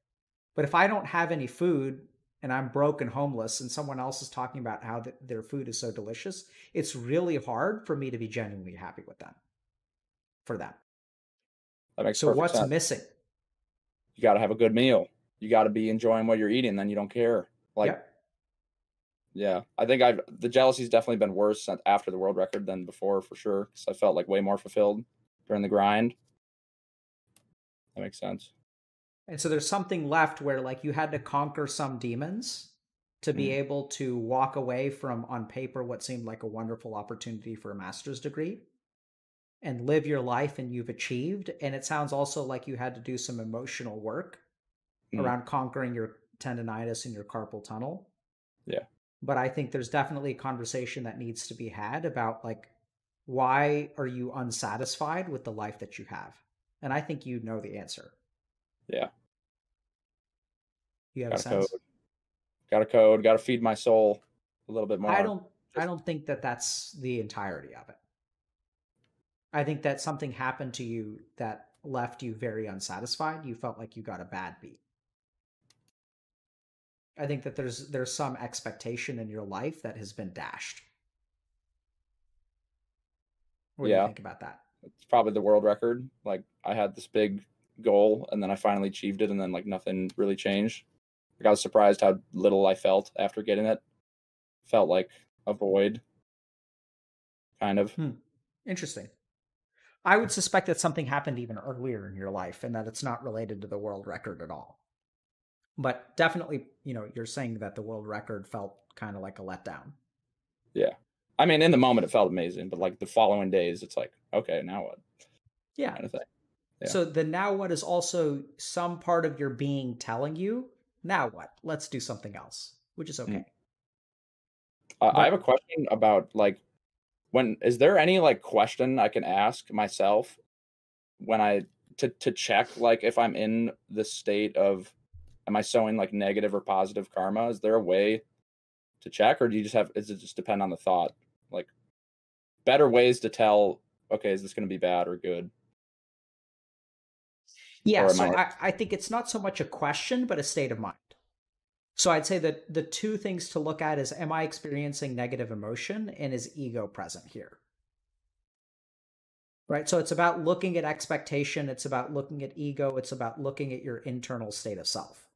But if I don't have any food and I'm broke and homeless, and someone else is talking about how the, their food is so delicious, it's really hard for me to be genuinely happy with them. For them. That makes so. what's sense. missing? You got to have a good meal. You got to be enjoying what you're eating. Then you don't care. Like, yep. yeah, I think I've the jealousy's definitely been worse after the world record than before for sure. Because I felt like way more fulfilled during the grind. That makes sense. And so there's something left where like you had to conquer some demons to be mm. able to walk away from on paper what seemed like a wonderful opportunity for a master's degree and live your life and you've achieved and it sounds also like you had to do some emotional work mm. around conquering your tendonitis and your carpal tunnel yeah but i think there's definitely a conversation that needs to be had about like why are you unsatisfied with the life that you have and I think you know the answer. Yeah. You have got a sense. Code. Got a code. Got to feed my soul a little bit more. I don't. I don't think that that's the entirety of it. I think that something happened to you that left you very unsatisfied. You felt like you got a bad beat. I think that there's there's some expectation in your life that has been dashed. What yeah. do you think about that? it's probably the world record. Like I had this big goal and then I finally achieved it and then like nothing really changed. Like I was surprised how little I felt after getting it. Felt like a void. Kind of. Hmm. Interesting. I would suspect that something happened even earlier in your life and that it's not related to the world record at all. But definitely, you know, you're saying that the world record felt kind of like a letdown. Yeah. I mean, in the moment, it felt amazing, but like the following days, it's like, okay, now what? Yeah. Kind of thing. Yeah. So the now what is also some part of your being telling you, now what? Let's do something else, which is mm. okay. Mm. Uh, but, I have a question about like, when is there any like question I can ask myself when I to to check like if I'm in the state of am I sowing like negative or positive karma? Is there a way to check, or do you just have? is it just depend on the thought? like better ways to tell okay is this going to be bad or good yeah so I... I, I think it's not so much a question but a state of mind. So i'd say that the two things to look at is am i experiencing negative emotion and is ego present here? Right? So it's about looking at expectation it's about looking at ego it's about looking at your internal state of self.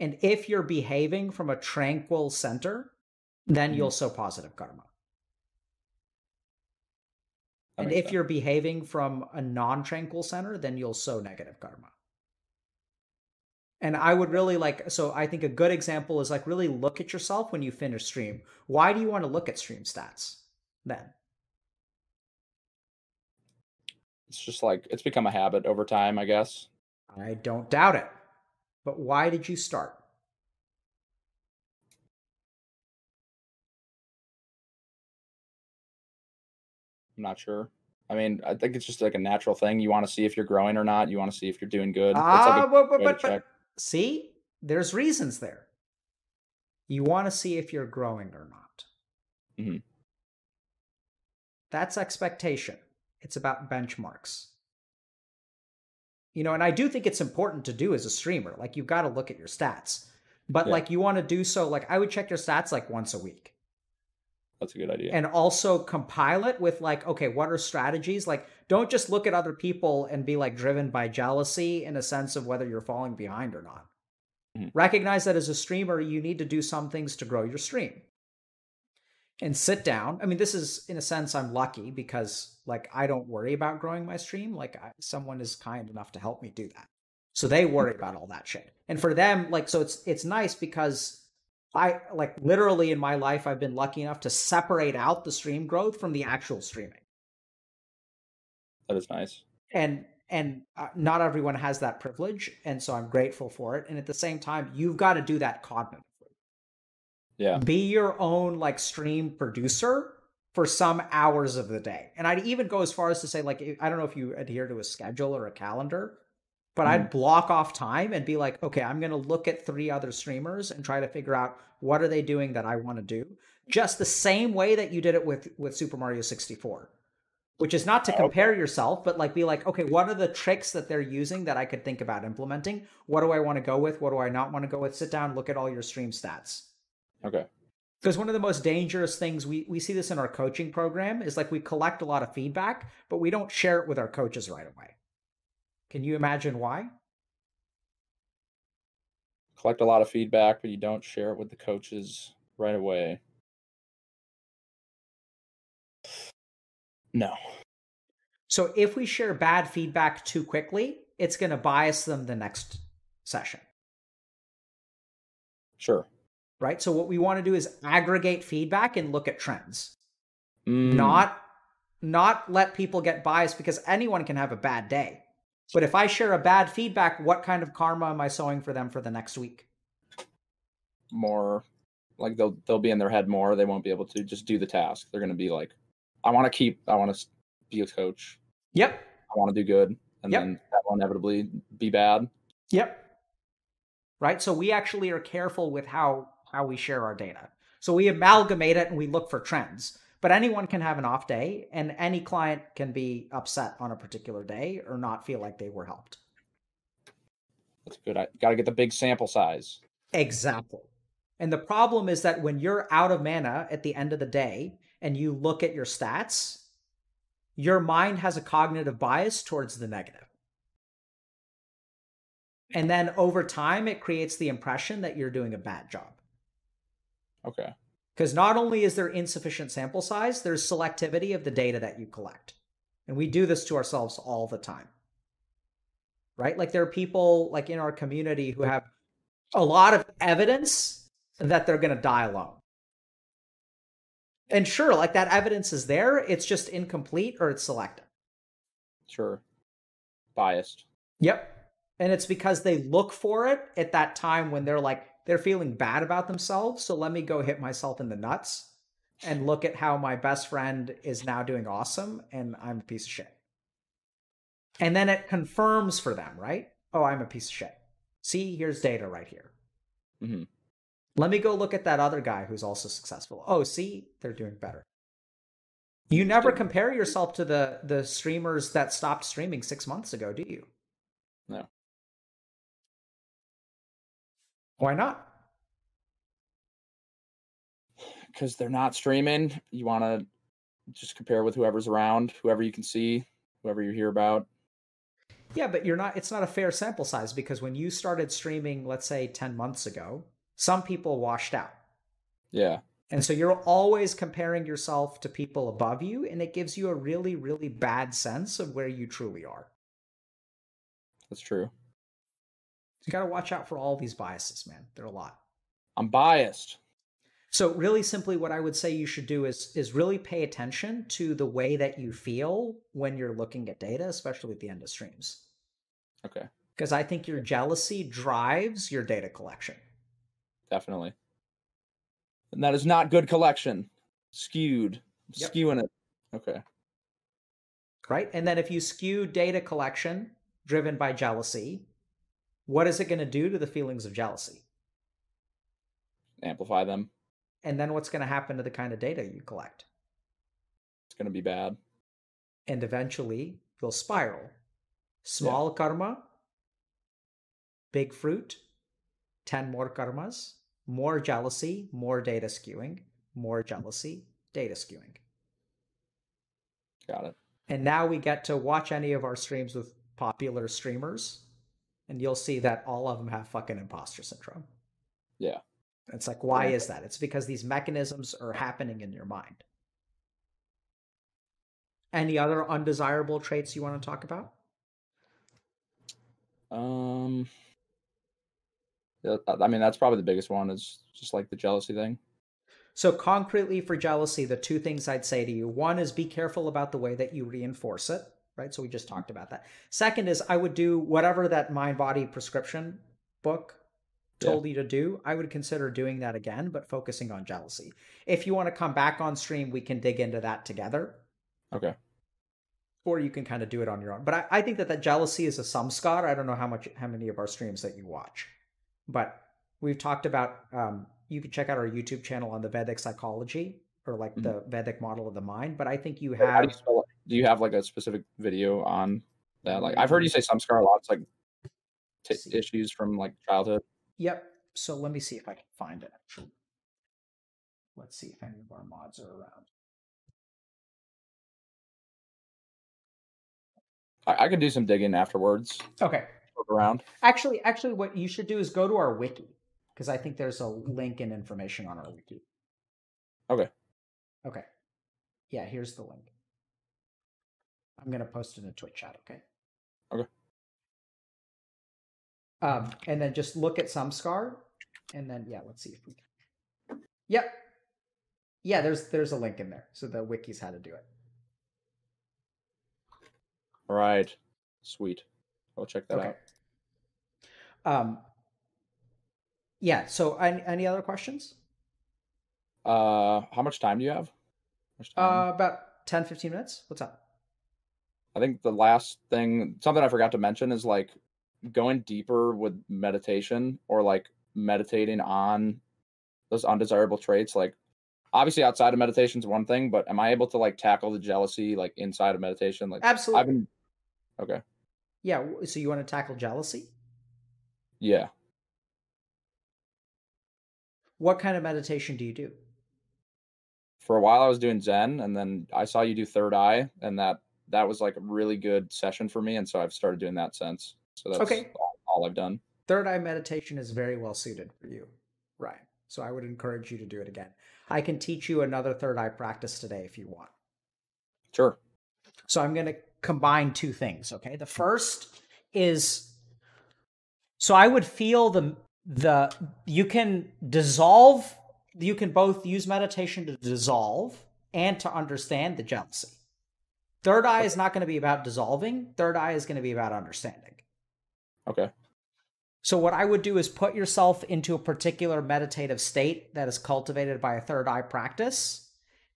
And if you're behaving from a tranquil center then mm-hmm. you'll sow positive karma and if sense. you're behaving from a non tranquil center, then you'll sow negative karma. And I would really like, so I think a good example is like really look at yourself when you finish stream. Why do you want to look at stream stats then? It's just like, it's become a habit over time, I guess. I don't doubt it. But why did you start? I'm not sure. I mean, I think it's just like a natural thing. You want to see if you're growing or not. You want to see if you're doing good. Ah, like but, but, but, but see, there's reasons there. You want to see if you're growing or not. Mm-hmm. That's expectation. It's about benchmarks. You know, and I do think it's important to do as a streamer. Like, you've got to look at your stats. But, yeah. like, you want to do so, like, I would check your stats like once a week. That's a good idea. And also compile it with like, okay, what are strategies? Like, don't just look at other people and be like driven by jealousy in a sense of whether you're falling behind or not. Mm-hmm. Recognize that as a streamer, you need to do some things to grow your stream. And sit down. I mean, this is in a sense, I'm lucky because like I don't worry about growing my stream. Like, I, someone is kind enough to help me do that. So they worry about all that shit. And for them, like, so it's it's nice because I like literally in my life, I've been lucky enough to separate out the stream growth from the actual streaming. That is nice. And and uh, not everyone has that privilege, and so I'm grateful for it. And at the same time, you've got to do that cognitively. Yeah. Be your own like stream producer for some hours of the day. And I'd even go as far as to say, like, I don't know if you adhere to a schedule or a calendar, but mm. I'd block off time and be like, okay, I'm going to look at three other streamers and try to figure out what are they doing that I want to do. Just the same way that you did it with with Super Mario 64. Which is not to compare yourself, but like be like, okay, what are the tricks that they're using that I could think about implementing? What do I want to go with? What do I not want to go with? Sit down, look at all your stream stats. Okay. Because one of the most dangerous things we we see this in our coaching program is like we collect a lot of feedback, but we don't share it with our coaches right away. Can you imagine why? Collect a lot of feedback, but you don't share it with the coaches right away. No. So if we share bad feedback too quickly, it's going to bias them the next session. Sure. Right? So what we want to do is aggregate feedback and look at trends. Mm. Not not let people get biased because anyone can have a bad day. But if I share a bad feedback, what kind of karma am I sowing for them for the next week? More like they'll they'll be in their head more. They won't be able to just do the task. They're going to be like, I want to keep. I want to be a coach. Yep. I want to do good, and yep. then that will inevitably be bad. Yep. Right. So we actually are careful with how how we share our data. So we amalgamate it and we look for trends. But anyone can have an off day, and any client can be upset on a particular day or not feel like they were helped. That's good. I got to get the big sample size. Exactly. And the problem is that when you're out of mana at the end of the day and you look at your stats, your mind has a cognitive bias towards the negative. And then over time, it creates the impression that you're doing a bad job. Okay. Because not only is there insufficient sample size, there's selectivity of the data that you collect. And we do this to ourselves all the time. Right? Like there are people like in our community who have a lot of evidence that they're going to die alone. And sure, like that evidence is there, it's just incomplete or it's selective. Sure. Biased. Yep. And it's because they look for it at that time when they're like, they're feeling bad about themselves. So let me go hit myself in the nuts and look at how my best friend is now doing awesome and I'm a piece of shit. And then it confirms for them, right? Oh, I'm a piece of shit. See, here's data right here. Mm-hmm. Let me go look at that other guy who's also successful. Oh, see, they're doing better. You never compare yourself to the the streamers that stopped streaming six months ago, do you? Why not? Because they're not streaming. You want to just compare with whoever's around, whoever you can see, whoever you hear about. Yeah, but you're not it's not a fair sample size because when you started streaming, let's say 10 months ago, some people washed out. Yeah. And so you're always comparing yourself to people above you and it gives you a really really bad sense of where you truly are. That's true. You got to watch out for all these biases, man. They're a lot. I'm biased. So really simply what I would say you should do is is really pay attention to the way that you feel when you're looking at data, especially at the end of streams. Okay. Because I think your jealousy drives your data collection. Definitely. And that is not good collection. Skewed. Yep. Skewing it. Okay. right? And then if you skew data collection driven by jealousy, what is it going to do to the feelings of jealousy? Amplify them. And then what's going to happen to the kind of data you collect? It's going to be bad. And eventually you'll spiral. Small yeah. karma, big fruit, 10 more karmas, more jealousy, more data skewing, more jealousy, data skewing. Got it. And now we get to watch any of our streams with popular streamers, and you'll see that all of them have fucking imposter syndrome. Yeah. It's like, why is that? It's because these mechanisms are happening in your mind. Any other undesirable traits you want to talk about? Um, I mean, that's probably the biggest one is just like the jealousy thing. So, concretely for jealousy, the two things I'd say to you one is be careful about the way that you reinforce it, right? So, we just talked about that. Second is I would do whatever that mind body prescription book told yeah. you to do. I would consider doing that again, but focusing on jealousy. If you want to come back on stream, we can dig into that together. Okay. Or you can kind of do it on your own. But I, I think that that jealousy is a samskar. I don't know how much, how many of our streams that you watch, but we've talked about um, you can check out our YouTube channel on the Vedic psychology or like mm-hmm. the Vedic model of the mind. But I think you have. Do you, do you, have like a specific video on that? Like I've heard you mm. say samskar a lot. It's like t- issues from like childhood. Yep. So let me see if I can find it. Let's see if any of our mods are around. I, I could do some digging afterwards. Okay. Around. Actually, actually, what you should do is go to our wiki because I think there's a link and information on our wiki. Okay. Okay. Yeah, here's the link. I'm gonna post it in a Twitch chat. Okay. Okay. Um, and then just look at samskar, and then yeah, let's see if we can. Yep. Yeah, there's there's a link in there, so the wiki's how to do it. All right. Sweet. I'll check that okay. out. Um, yeah. So, any, any other questions? Uh, how much time do you have? Uh, about 10, 15 minutes. What's up? I think the last thing, something I forgot to mention is like going deeper with meditation or like meditating on those undesirable traits. Like, obviously, outside of meditation is one thing, but am I able to like tackle the jealousy like inside of meditation? Like, absolutely. I've been okay. Yeah. So you want to tackle jealousy? Yeah. What kind of meditation do you do? For a while I was doing Zen and then I saw you do third eye and that that was like a really good session for me and so I've started doing that since. So that's okay. all, all I've done. Third eye meditation is very well suited for you, Ryan. So I would encourage you to do it again. I can teach you another third eye practice today if you want. Sure. So I'm going to combine two things, okay? The first is so I would feel the the you can dissolve you can both use meditation to dissolve and to understand the jealousy third eye is not going to be about dissolving third eye is going to be about understanding okay so what i would do is put yourself into a particular meditative state that is cultivated by a third eye practice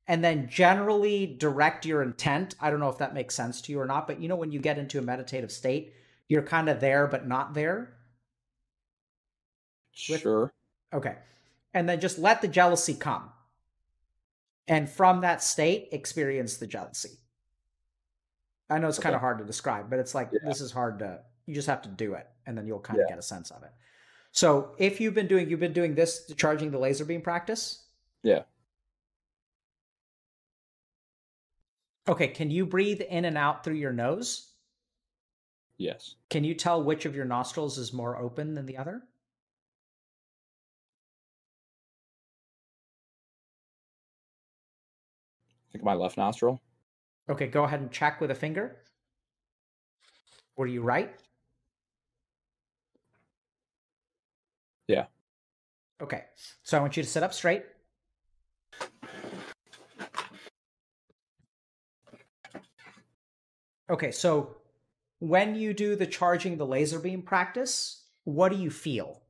and then generally direct your intent i don't know if that makes sense to you or not but you know when you get into a meditative state you're kind of there but not there with, sure. Okay. And then just let the jealousy come. And from that state, experience the jealousy. I know it's okay. kind of hard to describe, but it's like yeah. this is hard to you just have to do it and then you'll kind yeah. of get a sense of it. So if you've been doing you've been doing this charging the laser beam practice? Yeah. Okay, can you breathe in and out through your nose? Yes. Can you tell which of your nostrils is more open than the other? think my left nostril. Okay, go ahead and check with a finger. Were you right? Yeah. Okay, so I want you to sit up straight. Okay, so when you do the charging the laser beam practice, what do you feel?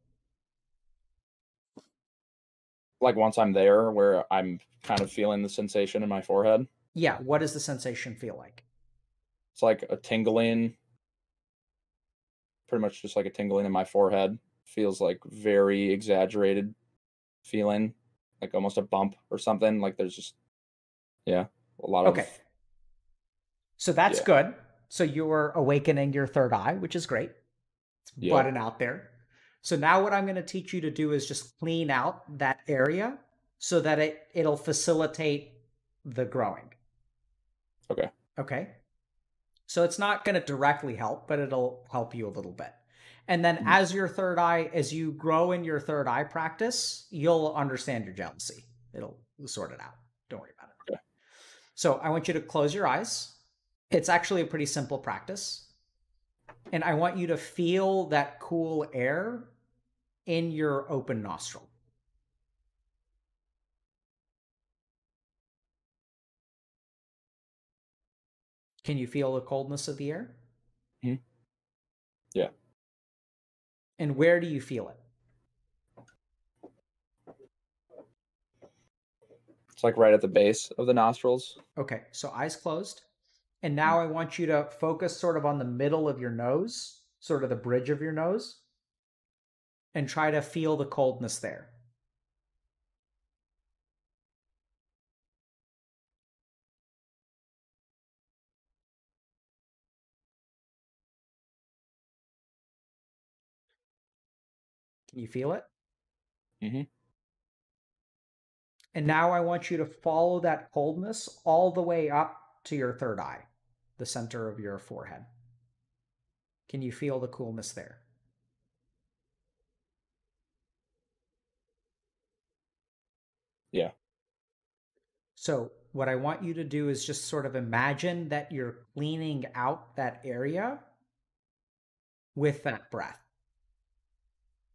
Like once I'm there, where I'm kind of feeling the sensation in my forehead. Yeah, what does the sensation feel like? It's like a tingling, pretty much just like a tingling in my forehead. Feels like very exaggerated feeling, like almost a bump or something. Like there's just, yeah, a lot of. Okay. So that's Yeah. good. So you're awakening your third eye, which is great. It's Yeah. budding out there. So now what I'm going to teach you to do is just clean out that area so that it it'll facilitate the growing. Okay. Okay. So it's not going to directly help, but it'll help you a little bit. And then Mhm. as your third eye, as you grow in your third eye practice, you'll understand your jealousy. It'll sort it out. Don't worry about it. Okay. So I want you to close your eyes. It's actually a pretty simple practice. And I want you to feel that cool air in your open nostril. Can you feel the coldness of the air? Mhm. Yeah. And where do you feel it? It's like right at the base of the nostrils. Okay, so eyes closed. And now I want you to focus sort of on the middle of your nose, sort of the bridge of your nose, and try to feel the coldness there. Can you feel it? Mhm. And now I want you to follow that coldness all the way up to your third eye, the center of your forehead. Can you feel the coolness there? Yeah. So, what I want you to do is just sort of imagine that you're cleaning out that area with that breath.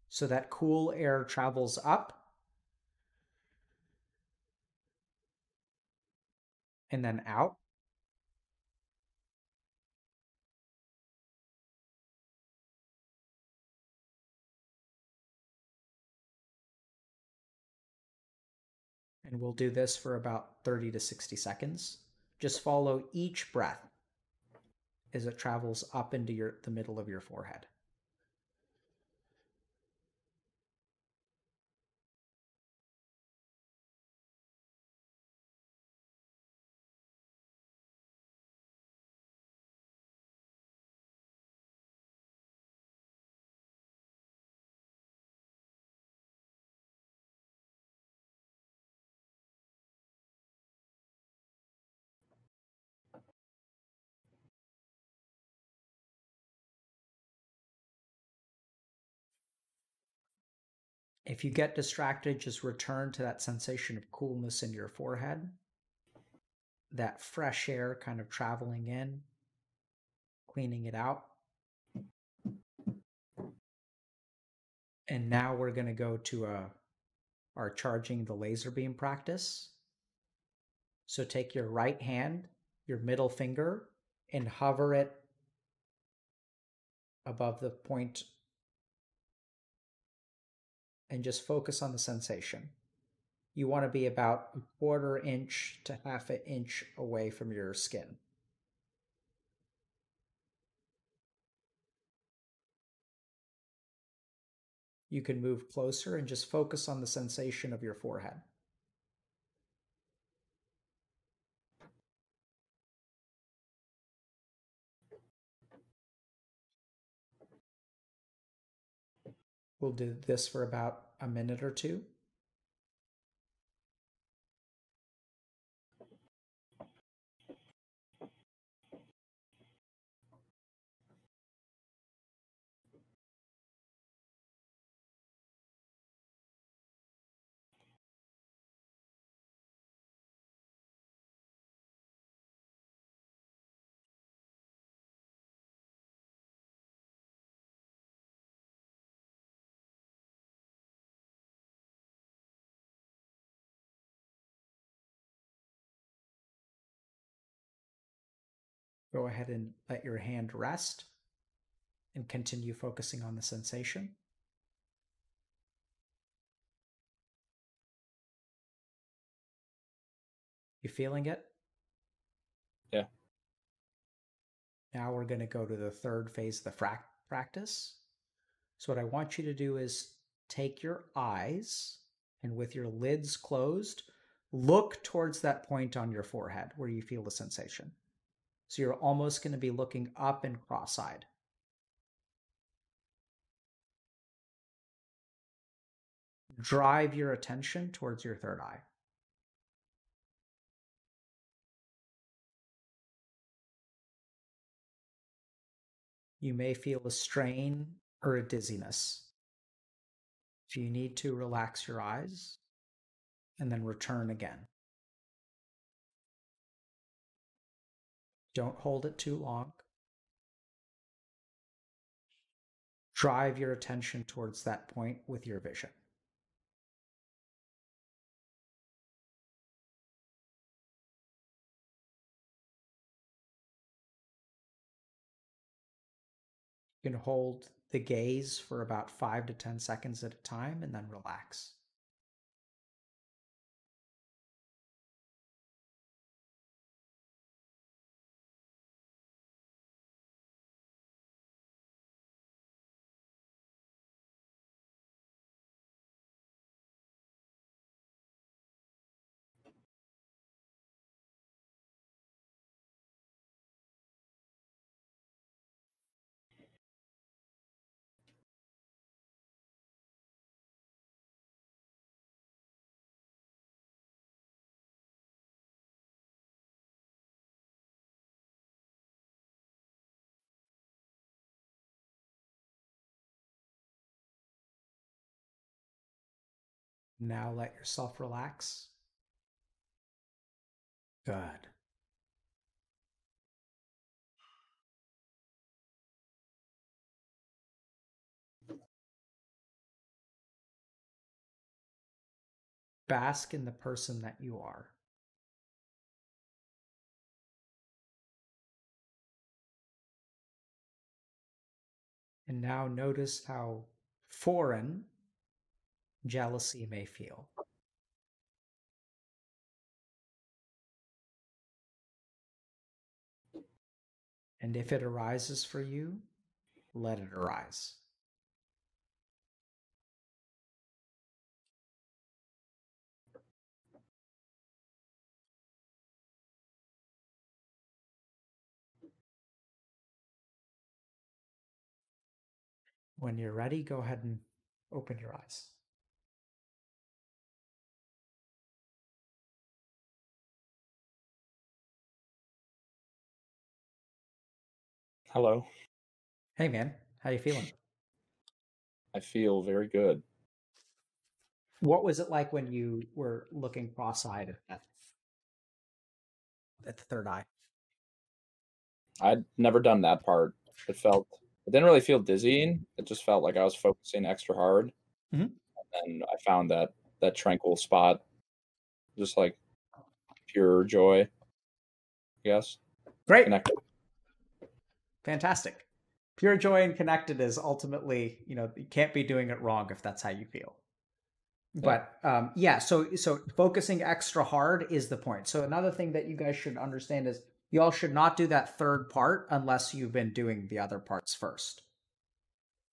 So that cool air travels up and then out. And we'll do this for about 30 to 60 seconds. Just follow each breath as it travels up into your the middle of your forehead. If you get distracted, just return to that sensation of coolness in your forehead, that fresh air kind of traveling in, cleaning it out. And now we're going to go to a, our charging the laser beam practice. So take your right hand, your middle finger, and hover it above the point and just focus on the sensation. You want to be about a quarter inch to half an inch away from your skin. You can move closer and just focus on the sensation of your forehead. We'll do this for about a minute or two. Go ahead and let your hand rest and continue focusing on the sensation. You feeling it? Yeah. Now we're going to go to the third phase of the fra- practice. So, what I want you to do is take your eyes and with your lids closed, look towards that point on your forehead where you feel the sensation. So, you're almost going to be looking up and cross eyed. Drive your attention towards your third eye. You may feel a strain or a dizziness. If you need to, relax your eyes and then return again. Don't hold it too long. Drive your attention towards that point with your vision. You can hold the gaze for about five to 10 seconds at a time and then relax. Now let yourself relax. Good. Bask in the person that you are. And now notice how foreign jealousy may feel. And if it arises for you, let it arise. When you're ready, go ahead and open your eyes. Hello. Hey man, how you feeling? I feel very good. What was it like when you were looking cross-eyed at, at the third eye? I'd never done that part. It felt it didn't really feel dizzying. It just felt like I was focusing extra hard. Mhm. And I found that that tranquil spot just like pure joy. I guess. Great. Connected. Fantastic. Pure joy and connected is ultimately, you know, you can't be doing it wrong if that's how you feel. But um, yeah, so so focusing extra hard is the point. So another thing that you guys should understand is you all should not do that third part unless you've been doing the other parts first.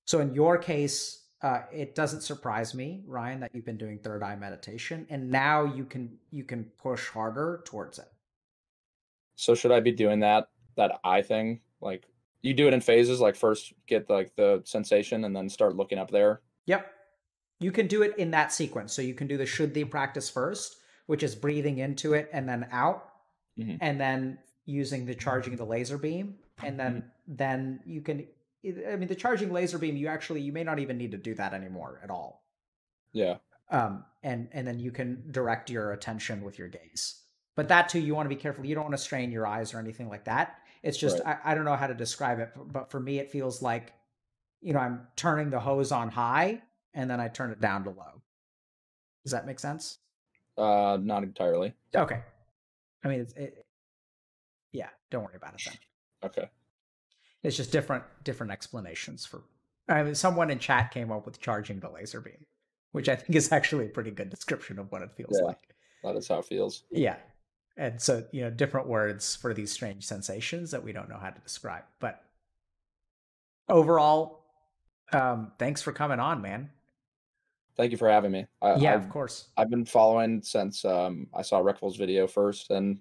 So in your case, uh, it doesn't surprise me, Ryan, that you've been doing third eye meditation, and now you can you can push harder towards it. So should I be doing that that eye thing? Like you do it in phases, like first get like the sensation and then start looking up there. Yep. You can do it in that sequence. So you can do the should the practice first, which is breathing into it and then out, Mhm. and then using the charging the laser beam, and then then you can. I mean, the charging laser beam. You actually you may not even need to do that anymore at all. Yeah. Um, and and then you can direct your attention with your gaze. But that too, you want to be careful. You don't want to strain your eyes or anything like that. It's just I, I don't know how to describe it, but for me, it feels like, you know, I'm turning the hose on high and then I turn it down to low. Does that make sense? Uh not entirely. Okay. I mean, it's, it, yeah, don't worry about it then. Okay. It's just different different explanations for. I mean, someone in chat came up with charging the laser beam, which I think is actually a pretty good description of what it feels Yeah. like. That is how it feels. Yeah. And so you know different words for these strange sensations that we don't know how to describe. But overall um thanks for coming on man. Thank you for having me. I, yeah I've, of course. I've been following since um i saw Reckful's video first and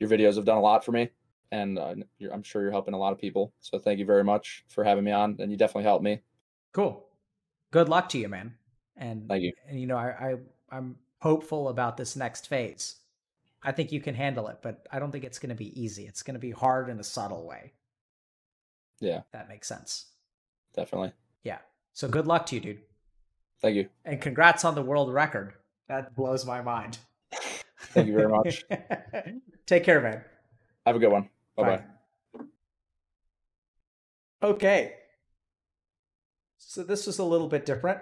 your videos have done a lot for me and uh, i'm sure you're helping a lot of people. So thank you very much for having me on and you definitely helped me. Cool. Good luck to you man. And thank you. and you know i, I i'm hopeful about this next phase I think you can handle it, but I don't think it's going to be easy. It's going to be hard in a subtle way. Yeah. That makes sense. Definitely. Yeah. So good luck to you, dude. Thank you. And congrats on the world record. That blows my mind. Thank you very much. Take care, man. Have a good one. Bye-bye. Bye. Okay. So this was a little bit different.